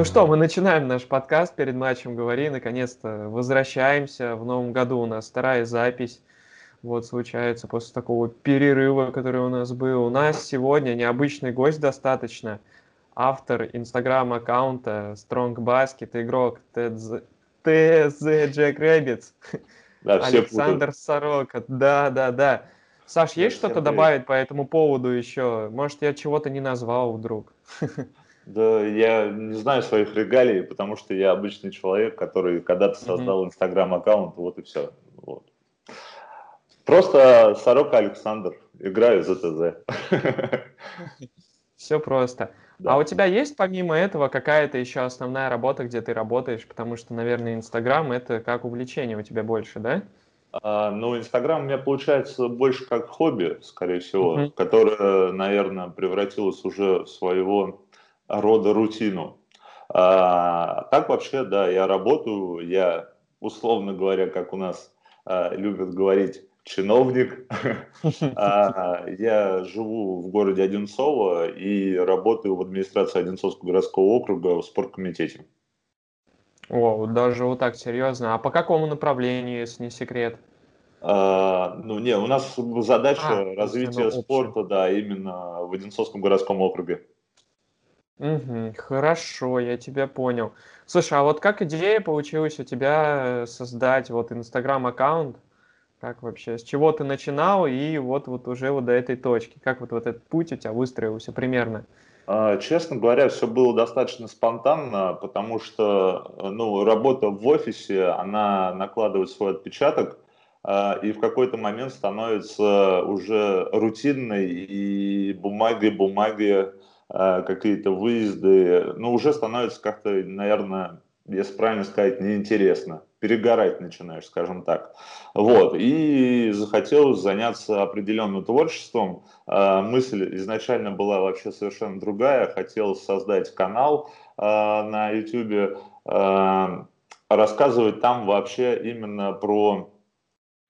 Ну что, мы начинаем наш подкаст перед матчем «Говори». Наконец-то возвращаемся. В новом году у нас вторая запись. Вот случается после такого перерыва, который у нас был. У нас сегодня необычный гость достаточно. Автор инстаграм-аккаунта Strong Basket, игрок TZ, Jack Rabbits. Да, Александр. Сорока. Да, да, да. Саш, есть что-то добавить по этому поводу еще? Может, я чего-то не назвал вдруг? Да, я не знаю своих регалий, потому что я обычный человек, который когда-то создал инстаграм-аккаунт, вот и все. Вот. Просто Сорока Александр, играю за ТЗ. Все просто. Да. А у тебя есть помимо этого какая-то еще основная работа, где ты работаешь? Потому что, наверное, Инстаграм это как увлечение у тебя больше, да? А, ну, Инстаграм у меня получается больше как хобби, скорее всего, uh-huh. которое, наверное, превратилось уже в своего рода рутину. А, так вообще, да, я работаю, я, условно говоря, как у нас а, любят говорить, чиновник. а, я живу в городе Одинцово и работаю в администрации Одинцовского городского округа в спорткомитете. О, даже вот так серьезно. А по какому направлению, если не секрет? А, ну, не, у нас задача а, развития спорта, да, именно в Одинцовском городском округе. Угу, хорошо, я тебя понял. Слушай, а вот как идея получилась у тебя э, создать вот инстаграм-аккаунт? Как вообще, с чего ты начинал и вот, вот уже вот до этой точки? Как вот, вот этот путь у тебя выстроился примерно? А, честно говоря, все было достаточно спонтанно, потому что ну, работа в офисе, она накладывает свой отпечаток, а, и в какой-то момент становится уже рутинной, и бумаги, бумаги, какие-то выезды, ну, уже становится как-то, наверное, если правильно сказать, неинтересно. Перегорать начинаешь, скажем так. Вот. И захотелось заняться определенным творчеством. А, мысль изначально была вообще совершенно другая. Хотелось создать канал а, на YouTube, рассказывать там вообще именно про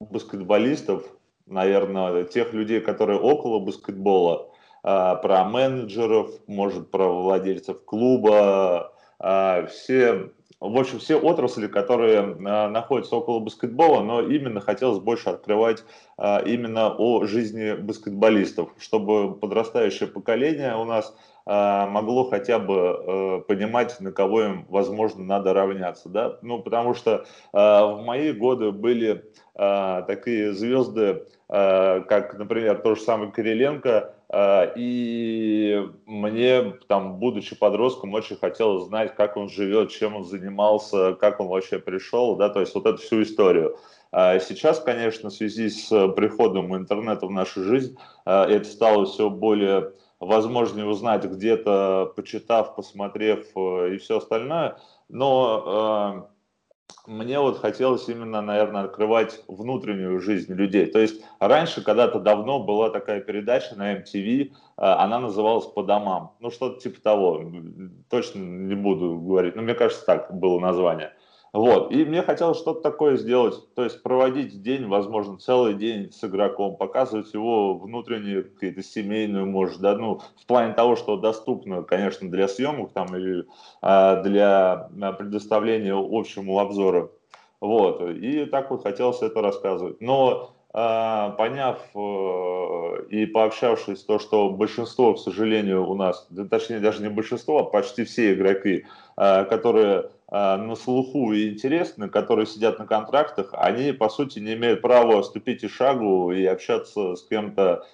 баскетболистов, наверное, тех людей, которые около баскетбола, про менеджеров, может, про владельцев клуба, а, все, в общем, все отрасли, которые а, находятся около баскетбола, но именно хотелось больше открывать именно о жизни баскетболистов, чтобы подрастающее поколение у нас могло хотя бы понимать, на кого им, возможно, надо равняться. Да? Ну, потому что в мои годы были такие звезды, как, например, тот же самый Кириленко, а, и мне, там, будучи подростком, очень хотелось знать, как он живет, чем он занимался, как он вообще пришел, да, то есть вот эту всю историю. А сейчас, конечно, в связи с приходом интернета в нашу жизнь, а, это стало все более возможнее узнать где-то, почитав, посмотрев э, и все остальное, но мне вот хотелось именно, наверное, открывать внутреннюю жизнь людей. То есть раньше, когда-то давно была такая передача на MTV, а, она называлась «По домам». Ну, что-то типа того. Точно не буду говорить, но мне кажется, так было название. Вот. И мне хотелось что-то такое сделать, то есть проводить день, возможно, целый день с игроком, показывать его внутреннюю какую-то семейную, может, да, ну, в плане того, что доступно, конечно, для съемок там или а, для а, предоставления общему обзору. Вот. И так вот хотелось это рассказывать. Но поняв э, и пообщавшись то, что большинство, к сожалению, у нас, точнее даже не большинство, а почти все игроки, а, которые а, на слуху и интересны, которые сидят на контрактах, они, по сути, не имеют права ступить и шагу и общаться с кем-то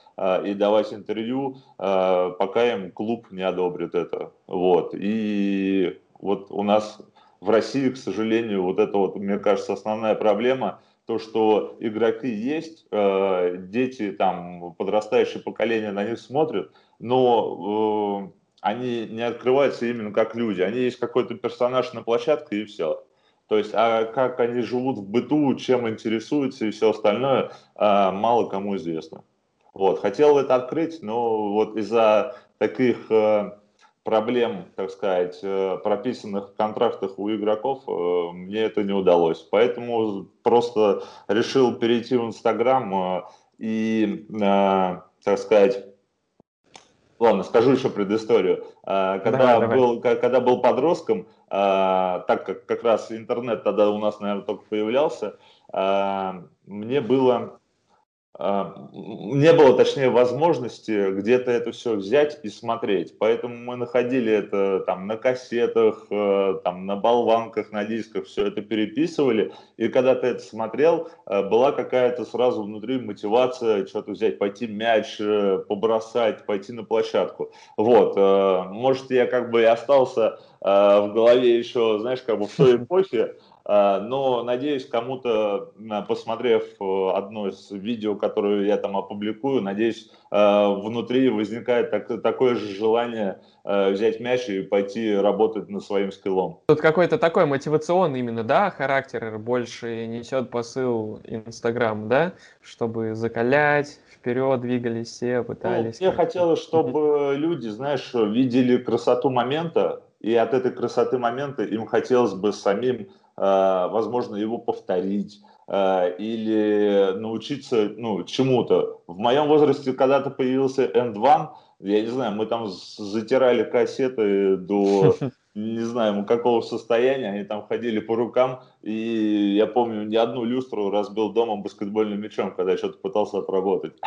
и давать интервью, пока им клуб не одобрит это. Вот. И вот у нас в России, к сожалению, вот это вот, мне кажется, основная проблема – то, что игроки есть, э, дети, там, подрастающее поколение на них смотрят, но э, они не открываются именно как люди. Они есть какой-то персонаж на площадке и все. То есть, а как они живут в быту, чем интересуются и все остальное, э, мало кому известно. Вот. Хотел это открыть, но вот из-за таких проблем, так сказать, э, прописанных в контрактах у игроков, э, мне это не удалось. Поэтому просто решил перейти в Инстаграм э, и, так сказать, Ладно, скажу еще предысторию. Когда, давай, был, давай. когда был подростком, так как как раз интернет тогда у нас, наверное, только появлялся, мне было не было, точнее, возможности где-то это все взять и смотреть. Поэтому мы находили это там на кассетах, э, там на болванках, на дисках, все это переписывали. И когда ты это смотрел, э, была какая-то сразу внутри мотивация что-то взять, пойти мяч э, побросать, пойти на площадку. Вот, может, я как бы и остался в голове еще, знаешь, как бы в той эпохе, а, но, надеюсь, кому-то, посмотрев э, одно из видео, которое я там опубликую, надеюсь, э, внутри возникает так, такое же желание э, взять мяч и пойти работать над своим скиллом. Тут какой-то такой мотивационный именно, да, характер больше несет посыл Инстаграм, да, чтобы закалять, вперед двигались все, пытались. Ну, мне хотелось, чтобы люди, знаешь, видели красоту момента, и от этой красоты момента им хотелось бы самим Э, возможно, его повторить э, или научиться ну, чему-то. В моем возрасте когда-то появился End One, я не знаю, мы там затирали кассеты до не знаю, какого состояния, они там ходили по рукам, и я помню, ни одну люстру разбил дома баскетбольным мячом, когда я что-то пытался отработать.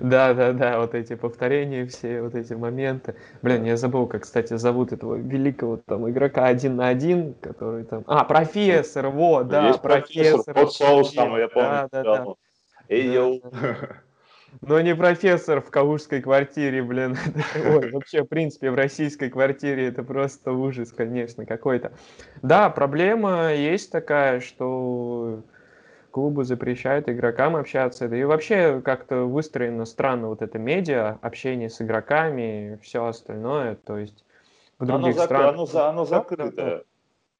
Да, да, да, вот эти повторения, все вот эти моменты. Блин, я забыл, как, кстати, зовут этого великого там игрока один на один, который там... А, профессор, вот, да, профессор. Под соусом, я помню. Да, да, да. Эй, йоу. Но не профессор в калужской квартире, блин. Ой, вообще, в принципе, в российской квартире это просто ужас, конечно, какой-то. Да, проблема есть такая, что клубы запрещают игрокам общаться. Да и вообще как-то выстроено странно вот это медиа, общение с игроками, все остальное. То есть в других оно странах... Оно, оно закрыто.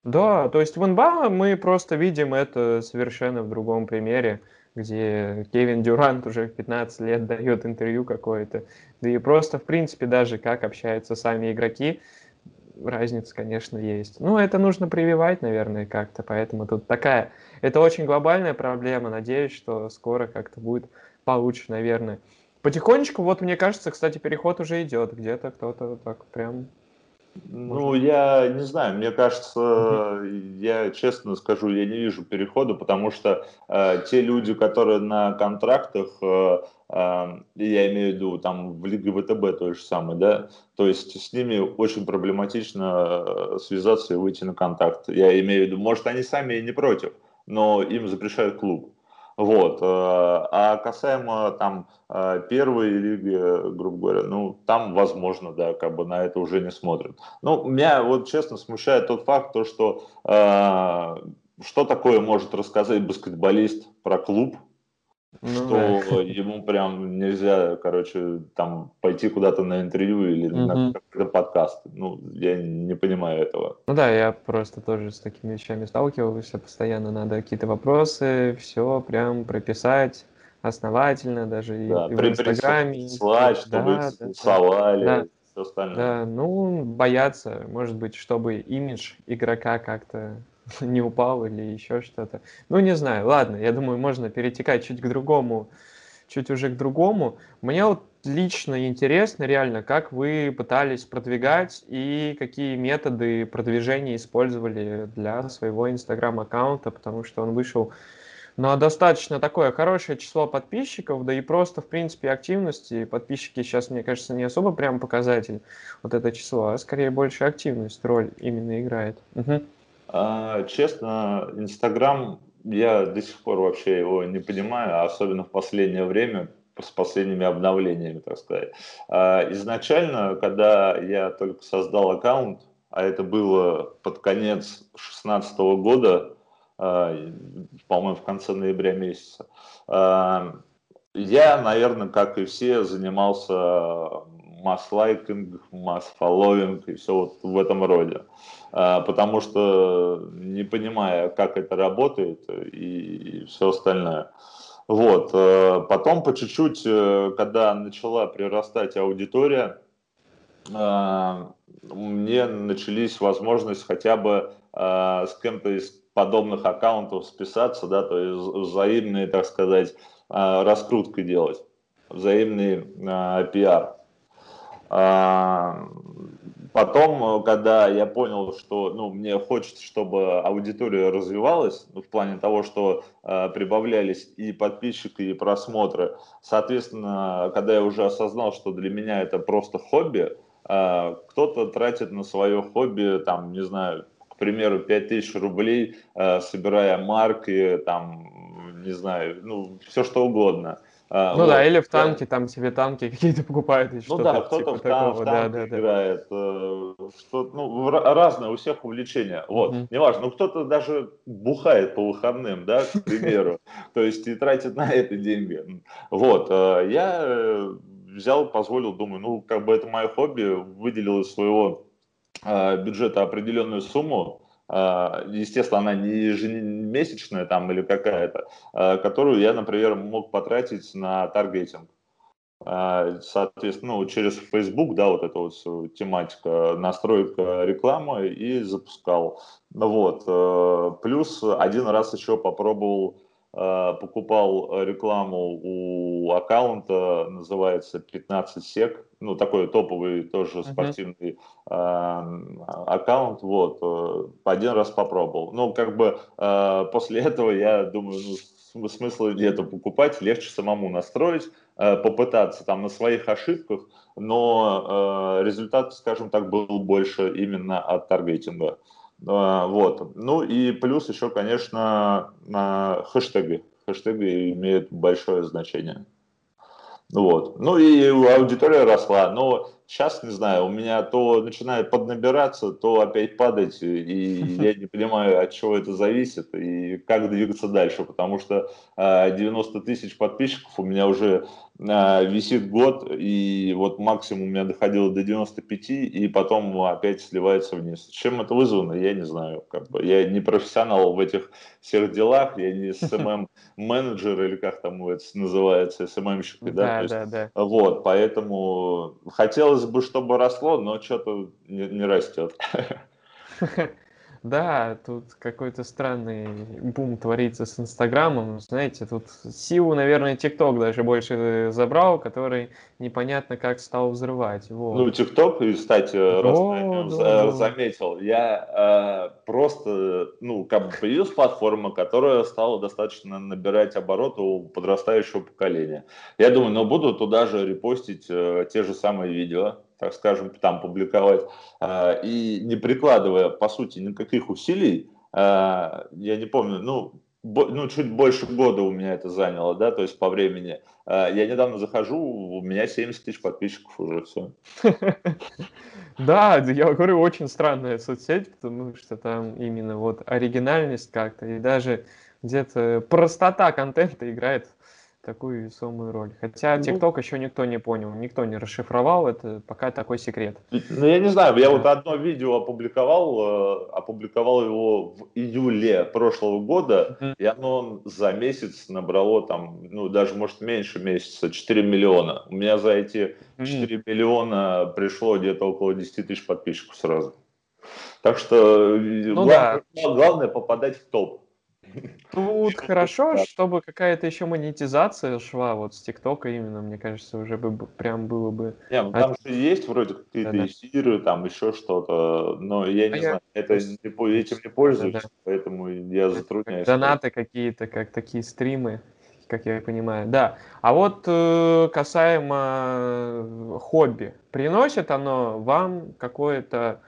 Да, то есть в НБА мы просто видим это совершенно в другом примере где Кевин Дюрант уже 15 лет дает интервью какое-то. Да и просто, в принципе, даже как общаются сами игроки, разница, конечно, есть. Ну, это нужно прививать, наверное, как-то, поэтому тут такая... Это очень глобальная проблема, надеюсь, что скоро как-то будет получше, наверное. Потихонечку, вот мне кажется, кстати, переход уже идет, где-то кто-то так прям ну, я не знаю, мне кажется, я честно скажу, я не вижу перехода, потому что э, те люди, которые на контрактах, э, э, я имею в виду там в Лиге ВТБ той же самой, да, то есть с ними очень проблематично э, связаться и выйти на контакт. Я имею в виду, может, они сами и не против, но им запрещает клуб. Вот. Э, а касаемо там э, первой лиги, грубо говоря, ну, там возможно, да, как бы на это уже не смотрят. Ну, меня вот честно смущает тот факт, то, что э, что такое может рассказать баскетболист про клуб, ну, что да. ему прям нельзя, короче, там пойти куда-то на интервью или угу. на какой-то подкаст. Ну, я не понимаю этого. Ну да, я просто тоже с такими вещами сталкивался. Постоянно надо какие-то вопросы, все прям прописать основательно, даже да, и, и в Инстаграме. Слать, чтобы да, рисовали. Да, все остальное. Да, ну, бояться, может быть, чтобы имидж игрока как-то не упал или еще что-то. Ну, не знаю, ладно, я думаю, можно перетекать чуть к другому, чуть уже к другому. Мне вот лично интересно реально, как вы пытались продвигать и какие методы продвижения использовали для своего инстаграм-аккаунта, потому что он вышел на достаточно такое хорошее число подписчиков, да и просто, в принципе, активности. Подписчики сейчас, мне кажется, не особо прям показатель вот это число, а скорее больше активность роль именно играет. Угу. А, честно, Инстаграм, я до сих пор вообще его не понимаю, особенно в последнее время, с последними обновлениями, так сказать. А, изначально, когда я только создал аккаунт, а это было под конец 2016 года, а, по-моему, в конце ноября месяца, я, наверное, как и все, занимался масс-лайкинг, масс-фолловинг и все вот в этом роде. А, потому что не понимая, как это работает и все остальное. Вот. Э, потом по чуть-чуть, э, когда начала прирастать аудитория, э, мне начались возможность хотя бы с кем-то из подобных аккаунтов списаться, да, то есть взаимные, так сказать, раскрутки делать, взаимный пиар. А, потом, когда я понял, что ну, мне хочется, чтобы аудитория развивалась, ну, в плане того, что э, прибавлялись и подписчики, и просмотры, соответственно, когда я уже осознал, что для меня это просто хобби, э, кто-то тратит на свое хобби, там, не знаю, к примеру, 5000 рублей, э, собирая марки, там, не знаю, ну, все что угодно. А, ну вот, да, или в танке, там себе танки какие-то покупают. Ну да, кто-то типа в, такого, в танк да, играет. Да. Что, ну, разное у всех увлечения. Вот, mm-hmm. неважно. Ну, кто-то даже бухает по выходным, да, к примеру. То есть и тратит на это деньги. Вот, э, я э, взял, позволил, думаю, ну, как бы это мое хобби, выделил из своего э, бюджета определенную сумму, естественно, она не ежемесячная там или какая-то, а, которую я, например, мог потратить на таргетинг. А, соответственно, ну, через Facebook, да, вот эта вот тематика, настройка рекламы и запускал. Вот. Э, плюс один раз еще попробовал Э, покупал рекламу у аккаунта, называется 15 сек, ну такой топовый тоже спортивный uh-huh. э, аккаунт, вот, э, один раз попробовал. Ну как бы э, после этого я думаю, ну смысла где-то покупать, легче самому настроить, э, попытаться там на своих ошибках, но э, результат, скажем так, был больше именно от таргетинга. А, вот. Ну и плюс еще, конечно, хэштеги. Хэштеги имеют большое значение. Вот. Ну и аудитория росла. Но сейчас, не знаю, у меня то начинает поднабираться, то опять падать, и я не понимаю, от чего это зависит и как двигаться дальше, потому что 90 а, тысяч подписчиков у меня уже а, висит год, и вот максимум у меня доходило до 95, и потом опять сливается вниз. Чем это вызвано, я не знаю. Как бы. Я не профессионал в этих всех делах, я не СММ-менеджер, или как там это называется, СММщик, да? Да, да, да. Вот, поэтому хотелось бы, чтобы росло, но что-то не, не растет. Да, тут какой-то странный бум творится с Инстаграмом. Знаете, тут силу, наверное, ТикТок даже больше забрал, который непонятно как стал взрывать. Вот. Ну, ТикТок, кстати, О, да. заметил, я э, просто, ну, как бы появилась платформа, которая стала достаточно набирать обороты у подрастающего поколения. Я думаю, ну, буду туда же репостить э, те же самые видео, так скажем, там публиковать, а, и не прикладывая, по сути, никаких усилий, а, я не помню, ну, ну, чуть больше года у меня это заняло, да, то есть по времени. А, я недавно захожу, у меня 70 тысяч подписчиков уже, все. Да, я говорю, очень странная соцсеть, потому что там именно вот оригинальность как-то, и даже где-то простота контента играет такую весомую роль. Хотя ну, TikTok еще никто не понял, никто не расшифровал, это пока такой секрет. Ну, я не знаю, я вот одно видео опубликовал, э, опубликовал его в июле прошлого года, mm-hmm. и оно за месяц набрало там, ну, даже, может, меньше месяца, 4 миллиона. У меня за эти 4 mm-hmm. миллиона пришло где-то около 10 тысяч подписчиков сразу. Так что э, ну, главное, да. главное попадать в топ. Тут хорошо, чтобы какая-то еще монетизация шла вот с ТикТока именно, мне кажется, уже бы прям было бы... Не, ну, там же есть вроде какие-то да, эфиры, там еще что-то, но я не а знаю, я... это не, этим не пользуюсь, да, да. поэтому я затрудняюсь. Донаты какие-то, как такие стримы, как я понимаю, да. А вот э, касаемо хобби, приносит оно вам какое-то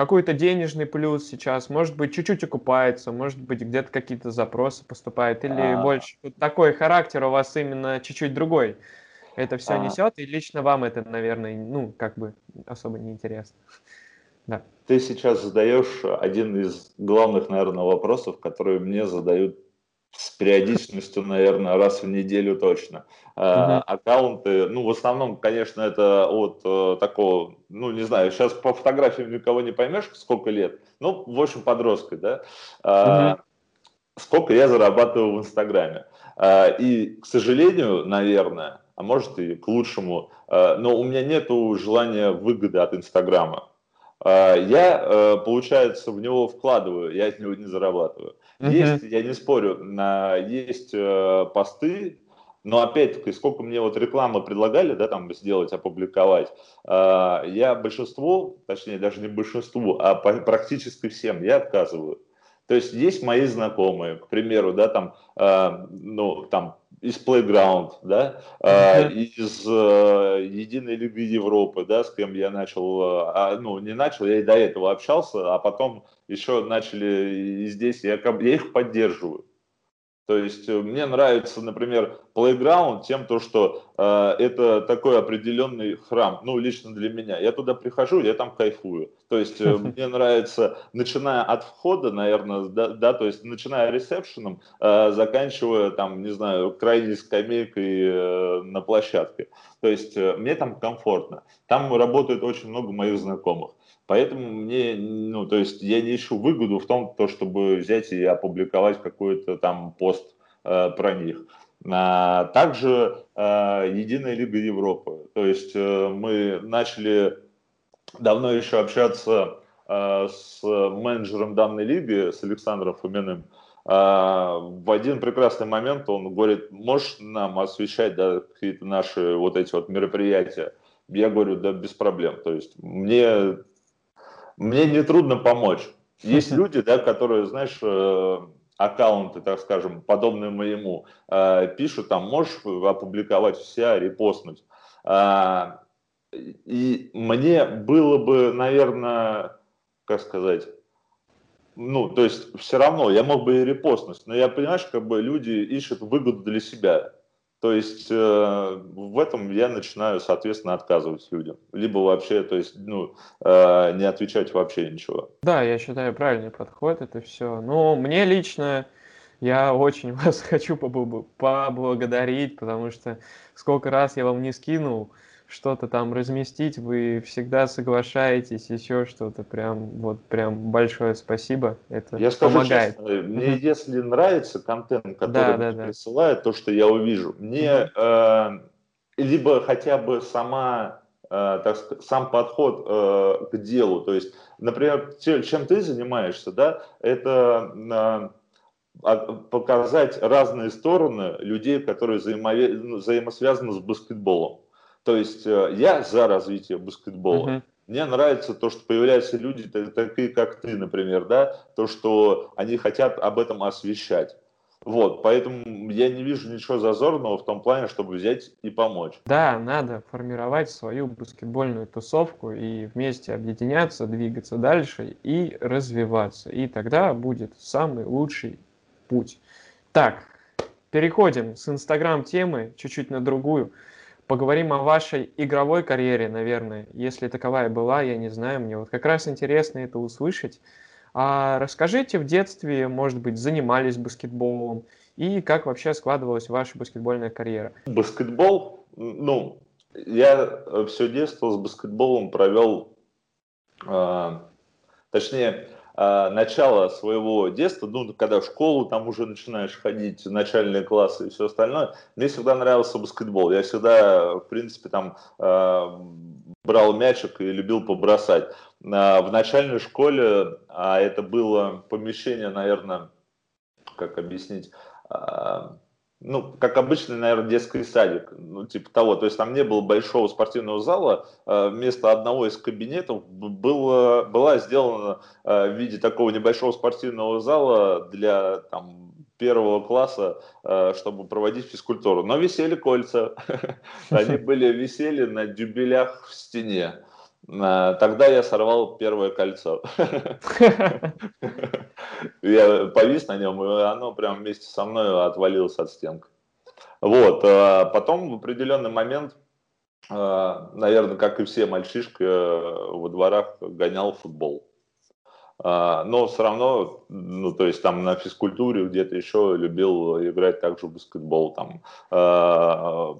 какой-то денежный плюс сейчас, может быть, чуть-чуть окупается, может быть, где-то какие-то запросы поступают, или а... больше такой характер у вас именно чуть-чуть другой. Это все а... несет, и лично вам это, наверное, ну, как бы особо не интересно. Да. Ты сейчас задаешь один из главных, наверное, вопросов, которые мне задают с периодичностью, наверное, раз в неделю точно. Uh-huh. Аккаунты, ну, в основном, конечно, это от э, такого, ну, не знаю, сейчас по фотографиям никого не поймешь, сколько лет, ну, в общем, подростка, да, uh-huh. сколько я зарабатываю в Инстаграме. А, и, к сожалению, наверное, а может и к лучшему, но у меня нет желания выгоды от Инстаграма. Я, э, получается, в него вкладываю, я от него не зарабатываю. Есть, я не спорю, на, есть э, посты, Но опять-таки, сколько мне вот рекламы предлагали, да, там сделать, опубликовать, э, я большинству, точнее даже не большинству, а практически всем я отказываю. То есть есть мои знакомые, к примеру, да, там, э, ну, там, из Playground, да, э, из э, Единой Лиги Европы, да, с кем я начал, э, а, ну, не начал, я и до этого общался, а потом еще начали и здесь, я, я их поддерживаю. То есть э, мне нравится, например, Playground тем, то, что э, это такой определенный храм, ну, лично для меня. Я туда прихожу, я там кайфую. То есть э, мне нравится, начиная от входа, наверное, да, да то есть начиная ресепшеном, э, заканчивая там, не знаю, крайней скамейкой э, на площадке. То есть э, мне там комфортно. Там работает очень много моих знакомых. Поэтому мне, ну, то есть я не ищу выгоду в том, то, чтобы взять и опубликовать какой-то там пост э, про них. А, также э, Единая Лига Европы. То есть э, мы начали давно еще общаться э, с менеджером данной лиги, с Александром Фоминым. Э, в один прекрасный момент он говорит, можешь нам освещать да, какие-то наши вот эти вот мероприятия? Я говорю, да, без проблем. То есть мне мне не трудно помочь. Есть люди, да, которые, знаешь, э, аккаунты, так скажем, подобные моему, э, пишут, там, можешь опубликовать все, репостнуть. А, и мне было бы, наверное, как сказать, ну, то есть все равно я мог бы и репостнуть, но я понимаешь, как бы люди ищут выгоду для себя. То есть э, в этом я начинаю, соответственно, отказывать людям. Либо вообще, то есть, ну, э, не отвечать вообще ничего. Да, я считаю, правильный подход это все. Но мне лично, я очень вас хочу поблагодарить, потому что сколько раз я вам не скинул, что-то там разместить, вы всегда соглашаетесь, еще что-то. Прям, вот, прям большое спасибо. Это я помогает. Скажу честно, мне если нравится контент, который да, да, да. присылает, то, что я увижу, мне э, либо хотя бы сама э, так сказать, сам подход э, к делу, то есть, например, чем ты занимаешься, да, это э, показать разные стороны людей, которые взаимосвязаны с баскетболом. То есть э, я за развитие баскетбола. Uh-huh. Мне нравится то, что появляются люди такие, как ты, например, да, то, что они хотят об этом освещать. Вот, поэтому я не вижу ничего зазорного в том плане, чтобы взять и помочь. Да, надо формировать свою баскетбольную тусовку и вместе объединяться, двигаться дальше и развиваться. И тогда будет самый лучший путь. Так, переходим с Инстаграм темы чуть-чуть на другую. Поговорим о вашей игровой карьере, наверное, если таковая была, я не знаю, мне вот как раз интересно это услышать. А расскажите, в детстве, может быть, занимались баскетболом и как вообще складывалась ваша баскетбольная карьера? Баскетбол, ну, я все детство с баскетболом провел, э, точнее, э, начало своего детства, ну, когда в школу там уже начинаешь ходить, начальные классы и все остальное, мне всегда нравился баскетбол. Я всегда, в принципе, там э, брал мячик и любил побросать. Э, в начальной школе, а это было помещение, наверное, как объяснить, ну, как обычный, наверное, детский садик, ну, типа того. То есть там не было большого спортивного зала, э, вместо одного из кабинетов было, была сделана э, в виде такого небольшого спортивного зала для там, первого класса, э, чтобы проводить физкультуру. Но висели кольца, они были висели на дюбелях в стене. Тогда я сорвал первое кольцо. Я повис на нем, и оно прям вместе со мной отвалилось от стенки. Вот. А потом в определенный момент, а, наверное, как и все мальчишки э, во дворах, гонял футбол. Но все равно, ну, то есть там на физкультуре где-то еще любил играть также в баскетбол. Там.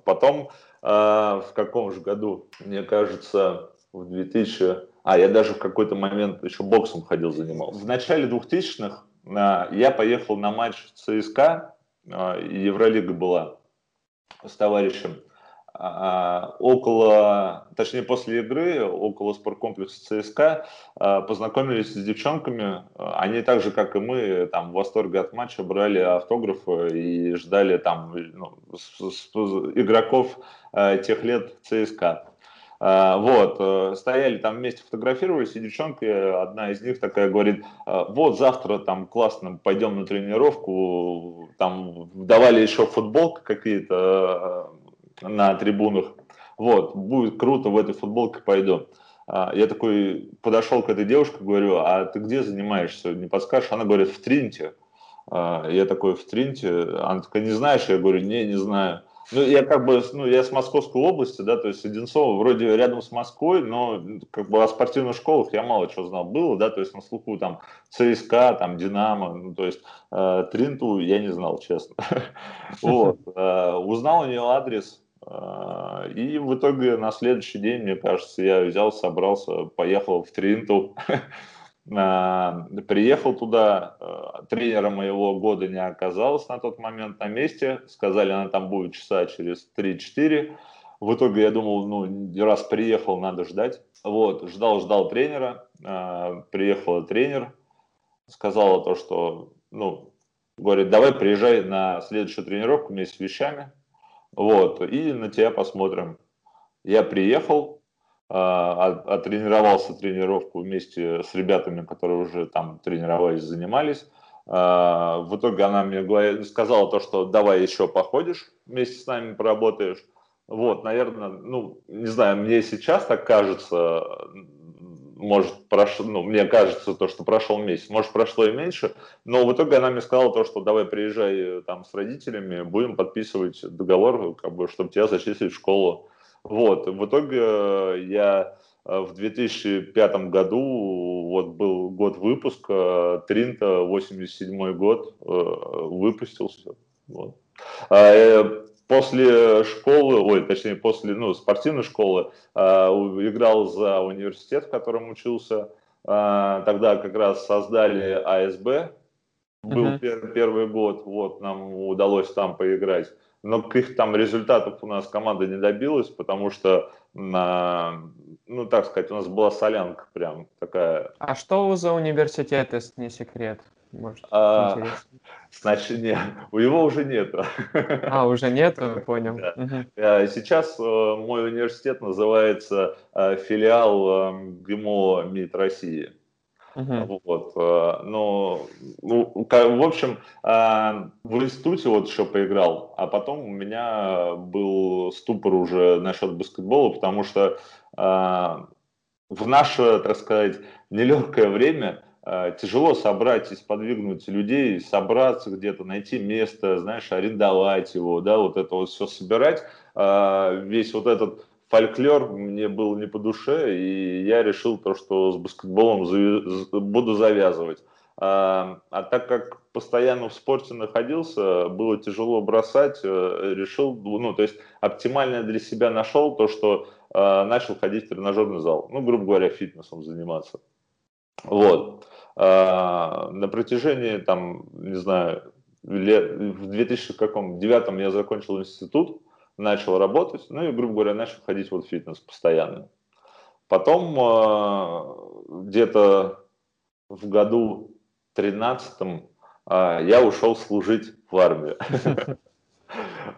Потом в каком же году, мне кажется, в 2000... А, я даже в какой-то момент еще боксом ходил, занимался. В начале 2000-х а, я поехал на матч ЦСКА, а, Евролига была, с товарищем. а, около, точнее после игры, около спорткомплекса ЦСКА познакомились с девчонками. Они так же, как и мы, там в восторге от матча брали автографы и ждали там ну, с, с, игроков тех лет ЦСКА. А, вот, э, стояли там вместе, фотографировались, и девчонка, одна из них такая говорит, «А, вот завтра там классно, пойдем на тренировку, там давали еще футболки какие-то э, на трибунах, вот, будет круто, в этой футболке пойду. А, я такой подошел к этой девушке, говорю, а ты где занимаешься, не подскажешь? Она говорит, в Тринте. Я такой, в Тринте? Она такая, не знаешь? Я говорю, не, не знаю. Ну, я как бы, ну, я с Московской области, да, то есть Одинцово вроде рядом с Москвой, но как бы о спортивных школах я мало чего знал. Было, да, то есть на слуху там ЦСКА, там Динамо, ну, то есть э, Тринту я не знал, честно. Вот. Э, узнал у нее адрес, э, и в итоге на следующий день, мне кажется, я взял, собрался, поехал в Тринту. А, приехал туда, э, тренера моего года не оказалось на тот момент на месте. Сказали, она там будет часа через 3-4. В итоге я думал, ну, раз приехал, надо ждать. Вот, ждал, ждал тренера. А, приехал тренер, сказала то, что, ну, говорит, давай приезжай на следующую тренировку вместе с вещами. Вот, и на тебя посмотрим. Я приехал, оттренировался тренировку вместе с ребятами, которые уже там тренировались, занимались. А, в итоге она мне сказала то, что давай еще походишь, вместе с нами поработаешь. Вот, наверное, ну, не знаю, мне сейчас так кажется, может, прошло, ну, мне кажется, то, что прошел месяц, может, прошло и меньше, но в итоге она мне сказала то, что давай приезжай э, там с родителями, будем подписывать договор, как бы, чтобы тебя зачислить в школу вот, в итоге э, я э, в 2005 году, вот был год выпуска, Тринта, 87 год, э, выпустился. Вот. А, после школы, ой, точнее, после ну, спортивной школы играл за университет, в котором учился. Тогда как раз создали АСБ, был uh-huh. пер, первый год, вот, нам удалось там поиграть но каких там результатов у нас команда не добилась, потому что, на, ну так сказать, у нас была солянка прям такая. А что у за университет, если не секрет? Может, а, Значит, нет, у его уже нету. А, уже нету, понял. Да. Угу. Сейчас э, мой университет называется э, филиал э, ГИМО МИД России. Uh-huh. Вот, э, но, ну, в общем, э, в институте вот еще поиграл, а потом у меня был ступор уже насчет баскетбола, потому что э, в наше, так сказать, нелегкое время тяжело собрать и сподвигнуть людей, собраться где-то, найти место, знаешь, арендовать его, да, вот это вот все собирать, весь вот этот фольклор мне был не по душе, и я решил то, что с баскетболом буду завязывать. А, а так как постоянно в спорте находился, было тяжело бросать, э, решил, ну, то есть оптимальное для себя нашел то, что э, начал ходить в тренажерный зал, ну, грубо говоря, фитнесом заниматься. Вот. А, на протяжении, там, не знаю, лет, в 2009 я закончил институт, начал работать, ну и, грубо говоря, начал ходить вот в фитнес постоянно. Потом э, где-то в году 13 э, я ушел служить в армию.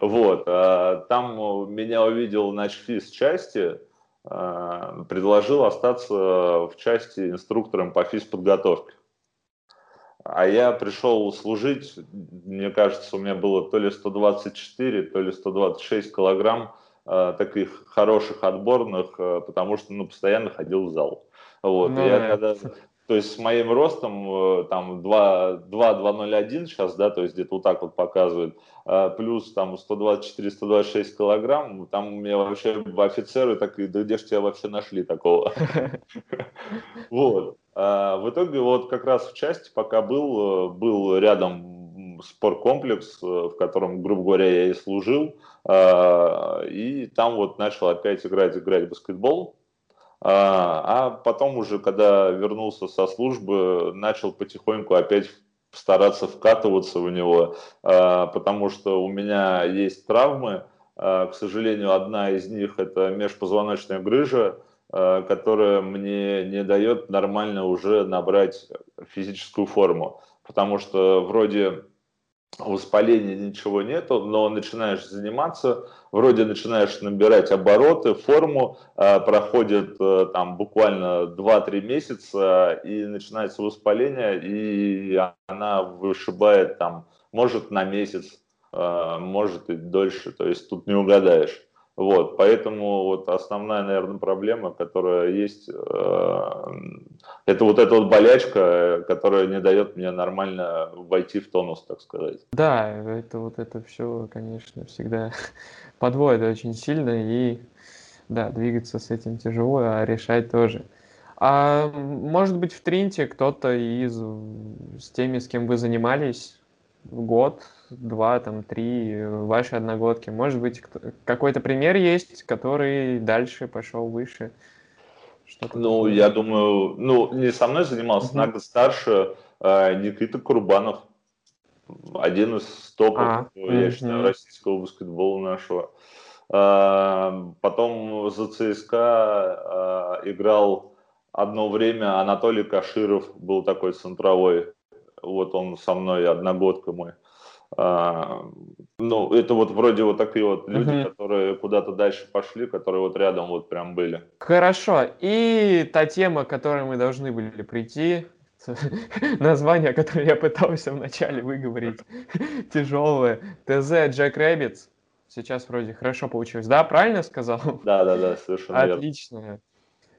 Вот, э, там меня увидел начфиз части, предложил остаться в части инструктором по физподготовке. А я пришел служить, мне кажется, у меня было то ли 124, то ли 126 килограмм э, таких хороших отборных, э, потому что ну, постоянно ходил в зал. Вот. Ну, я когда, то есть с моим ростом э, там 2,201 сейчас, да, то есть где-то вот так вот показывает, э, плюс там 124-126 килограмм, там у меня вообще офицеры такие, да где же тебя вообще нашли такого? Вот. А, в итоге вот как раз в части, пока был, э, был рядом спорткомплекс, э, в котором, грубо говоря, я и служил, а, и там вот начал опять играть, играть в баскетбол. А, а потом уже, когда вернулся со службы, начал потихоньку опять стараться вкатываться в него, потому что у меня есть травмы, К сожалению, одна из них это межпозвоночная грыжа, которая мне не дает нормально уже набрать физическую форму. Потому что вроде воспаления ничего нету, но начинаешь заниматься, вроде начинаешь набирать обороты, форму, э, проходит э, там буквально 2-3 месяца и начинается воспаление, и она вышибает там, может на месяц, э, может и дольше, то есть тут не угадаешь. Вот, поэтому вот основная, наверное, проблема, которая есть, э, это вот эта вот болячка, которая не дает мне нормально войти в тонус, так сказать. Да, это вот это все, конечно, всегда подводит очень сильно, и да, двигаться с этим тяжело, а решать тоже. А может быть в Тринте кто-то из с теми, с кем вы занимались год, два, там, три ваши одногодки. Может быть, какой-то пример есть, который дальше пошел выше? Что-то ну, такое? я думаю, ну, не со мной занимался, uh-huh. на год старше э, Никита Курбанов. Один из топов, а, я uh-huh. считаю, российского баскетбола нашего. Э, потом за ЦСКА э, играл одно время Анатолий Каширов, был такой центровой. Вот он со мной, одногодка мой. А, ну, это вот вроде вот такие вот люди, угу. которые куда-то дальше пошли, которые вот рядом вот прям были. Хорошо. И та тема, к которой мы должны были прийти, название, которое я пытался вначале выговорить, тяжелое, ТЗ Jack Rabbits. Сейчас вроде хорошо получилось. Да, правильно сказал? Да, да, да, совершенно Отлично. Верно.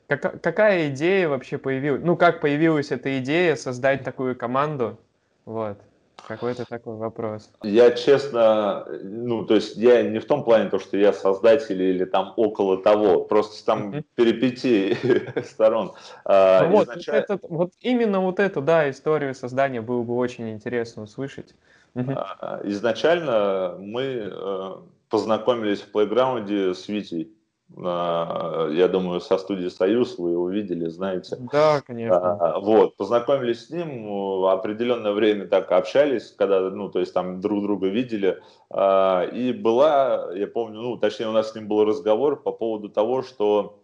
Как, какая идея вообще появилась? Ну, как появилась эта идея создать такую команду? Вот. Какой-то такой вопрос. Я честно, ну, то есть я не в том плане, то, что я создатель или там около того, просто там mm-hmm. перипетии сторон. А, ну, изначально... вот, этот, вот именно вот эту, да, историю создания было бы очень интересно услышать. Mm-hmm. Изначально мы э, познакомились в плейграунде с Витей. Я думаю, со студии «Союз» вы его видели, знаете. Да, конечно. А, вот, познакомились с ним, определенное время так общались, когда, ну, то есть там друг друга видели. А, и была, я помню, ну, точнее, у нас с ним был разговор по поводу того, что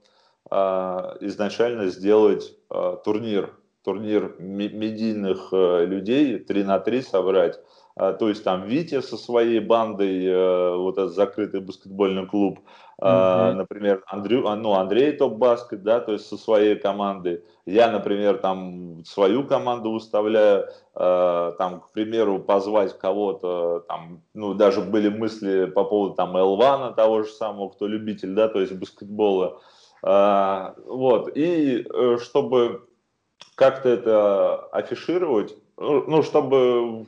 а, изначально сделать турнир, турнир медийных э, людей, 3 на 3 собрать, а, то есть там Витя со своей бандой, э, вот этот закрытый баскетбольный клуб, mm-hmm. например, Андрю, а, ну, Андрей топ-баскет, да, то есть со своей командой. Я, например, там свою команду выставляю, там, к примеру, позвать кого-то, там, ну, даже были мысли по поводу там Элвана, того же самого, кто любитель, да, то есть баскетбола. Вот, и э, чтобы как-то это афишировать, ну, ну, чтобы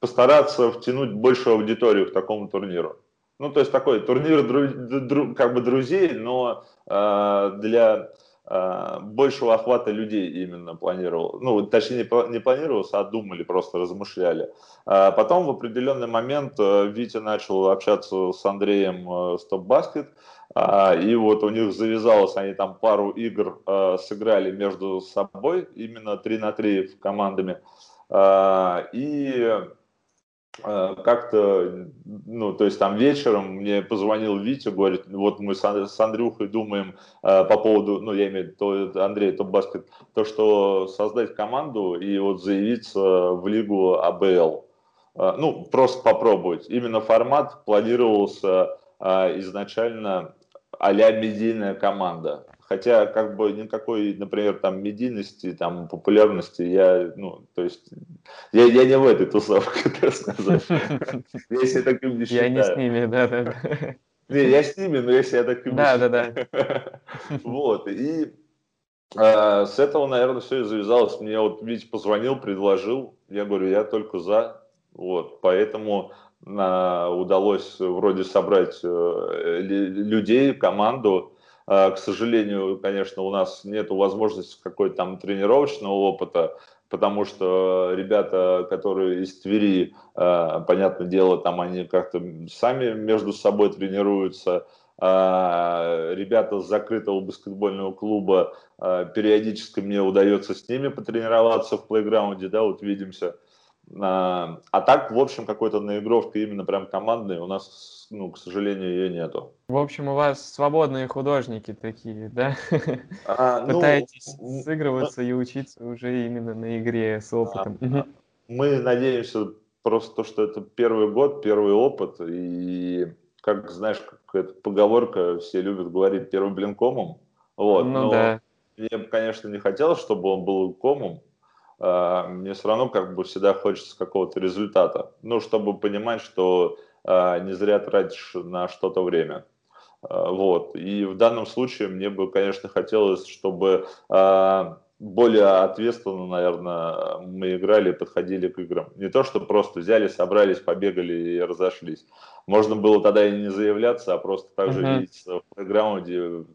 постараться втянуть большую аудиторию к такому турниру. Ну, то есть такой турнир дру, дру, как бы друзей, но э, для э, большего охвата людей именно планировал. Ну, точнее, не, не планировался, а думали, просто размышляли. А потом в определенный момент э, Витя начал общаться с Андреем э, Стоп Баскет, э, и вот у них завязалось, они там пару игр э, сыграли между собой, именно 3 на 3 командами. Э, и как-то, ну, то есть там вечером мне позвонил Витя, говорит, вот мы с Андрюхой думаем э, по поводу, ну, я имею в виду Андрей TopBasket, то, что создать команду и вот заявиться в лигу АБЛ. Э, ну, просто попробовать. Именно формат планировался изначально а-ля медийная команда. Хотя, как бы, никакой, например, там, медийности, там, популярности я, ну, то есть, я, я не в этой тусовке, так сказать. Если таким не считаю. Я не с ними, да-да-да. Не, я с ними, но если я таким да, да, да. Вот, и а, с этого, наверное, все и завязалось. Мне вот Витя позвонил, предложил, я говорю, я только за, вот, поэтому а, удалось вроде собрать э, людей, команду, к сожалению, конечно, у нас нет возможности какой-то там тренировочного опыта, потому что ребята, которые из Твери, а, понятное дело, там они как-то сами между собой тренируются, а, ребята с закрытого баскетбольного клуба, периодически мне удается с ними потренироваться в плейграунде, да, вот видимся. А, а так, в общем, какой-то наигровка именно прям командной у нас, ну, к сожалению, ее нету. В общем, у вас свободные художники такие, да? А, ну, Пытаетесь сыгрываться и учиться уже именно на игре с опытом. А, мы надеемся просто, что это первый год, первый опыт, и как, знаешь, какая-то поговорка, все любят говорить первым блин комом. Вот, ну, но да. мне, конечно, не хотелось, чтобы он был комом, мне все равно как бы всегда хочется какого-то результата. Ну, чтобы понимать, что а, не зря тратишь на что-то время. А, вот. И в данном случае мне бы, конечно, хотелось, чтобы более ответственно, наверное, мы играли и подходили к играм. Не то, что просто взяли, собрались, побегали и разошлись. Можно было тогда и не заявляться, а просто также uh-huh. видеться в программе,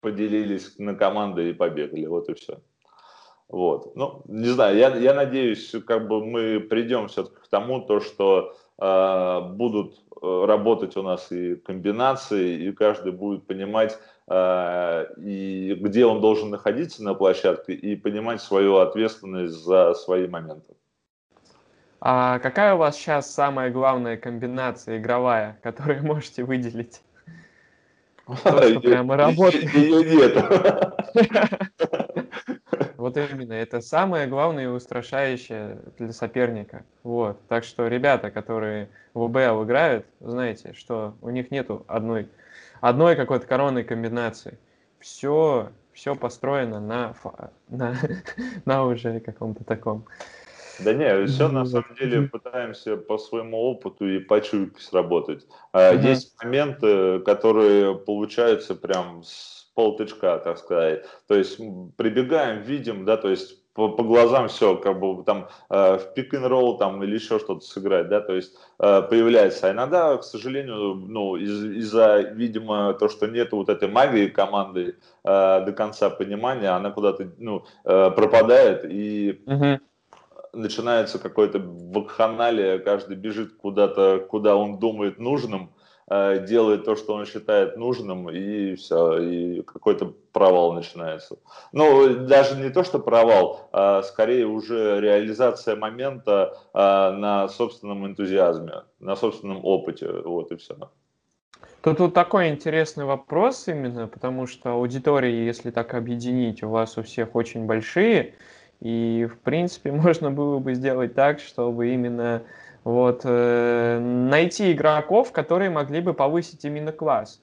поделились на команды и побегали. Вот и все. Вот. Ну, не знаю, я, я надеюсь, как бы мы придем все-таки к тому, то, что э, будут э, работать у нас и комбинации, и каждый будет понимать, э, и где он должен находиться на площадке, и понимать свою ответственность за свои моменты. А какая у вас сейчас самая главная комбинация игровая, которую можете выделить? То, что прямо работает. Ее нет. Вот именно, это самое главное и устрашающее для соперника. Вот. Так что ребята, которые в УБЛ играют, знаете, что у них нету одной, одной какой-то коронной комбинации. Все, все построено на, на, на уже каком-то таком. Да не, все на самом деле пытаемся по своему опыту и по чуйке сработать. Uh-huh. Есть моменты, которые получаются прям с полтычка, так сказать. То есть прибегаем, видим, да, то есть по, по глазам все, как бы там э, в пик н ролл там или еще что-то сыграть, да, то есть э, появляется. А иногда, к сожалению, ну, из, из-за, видимо, то, что нет вот этой магии команды э, до конца понимания, она куда-то, ну, э, пропадает и угу. начинается какое-то вакханалия, каждый бежит куда-то, куда он думает нужным, делает то, что он считает нужным, и все, и какой-то провал начинается. Ну, даже не то, что провал, а скорее уже реализация момента а, на собственном энтузиазме, на собственном опыте, вот и все. Тут вот такой интересный вопрос именно, потому что аудитории, если так объединить, у вас у всех очень большие, и, в принципе, можно было бы сделать так, чтобы именно вот, э, найти игроков, которые могли бы повысить именно класс.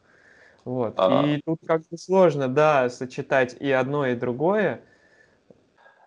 Вот. А... И тут как бы сложно, да, сочетать и одно, и другое.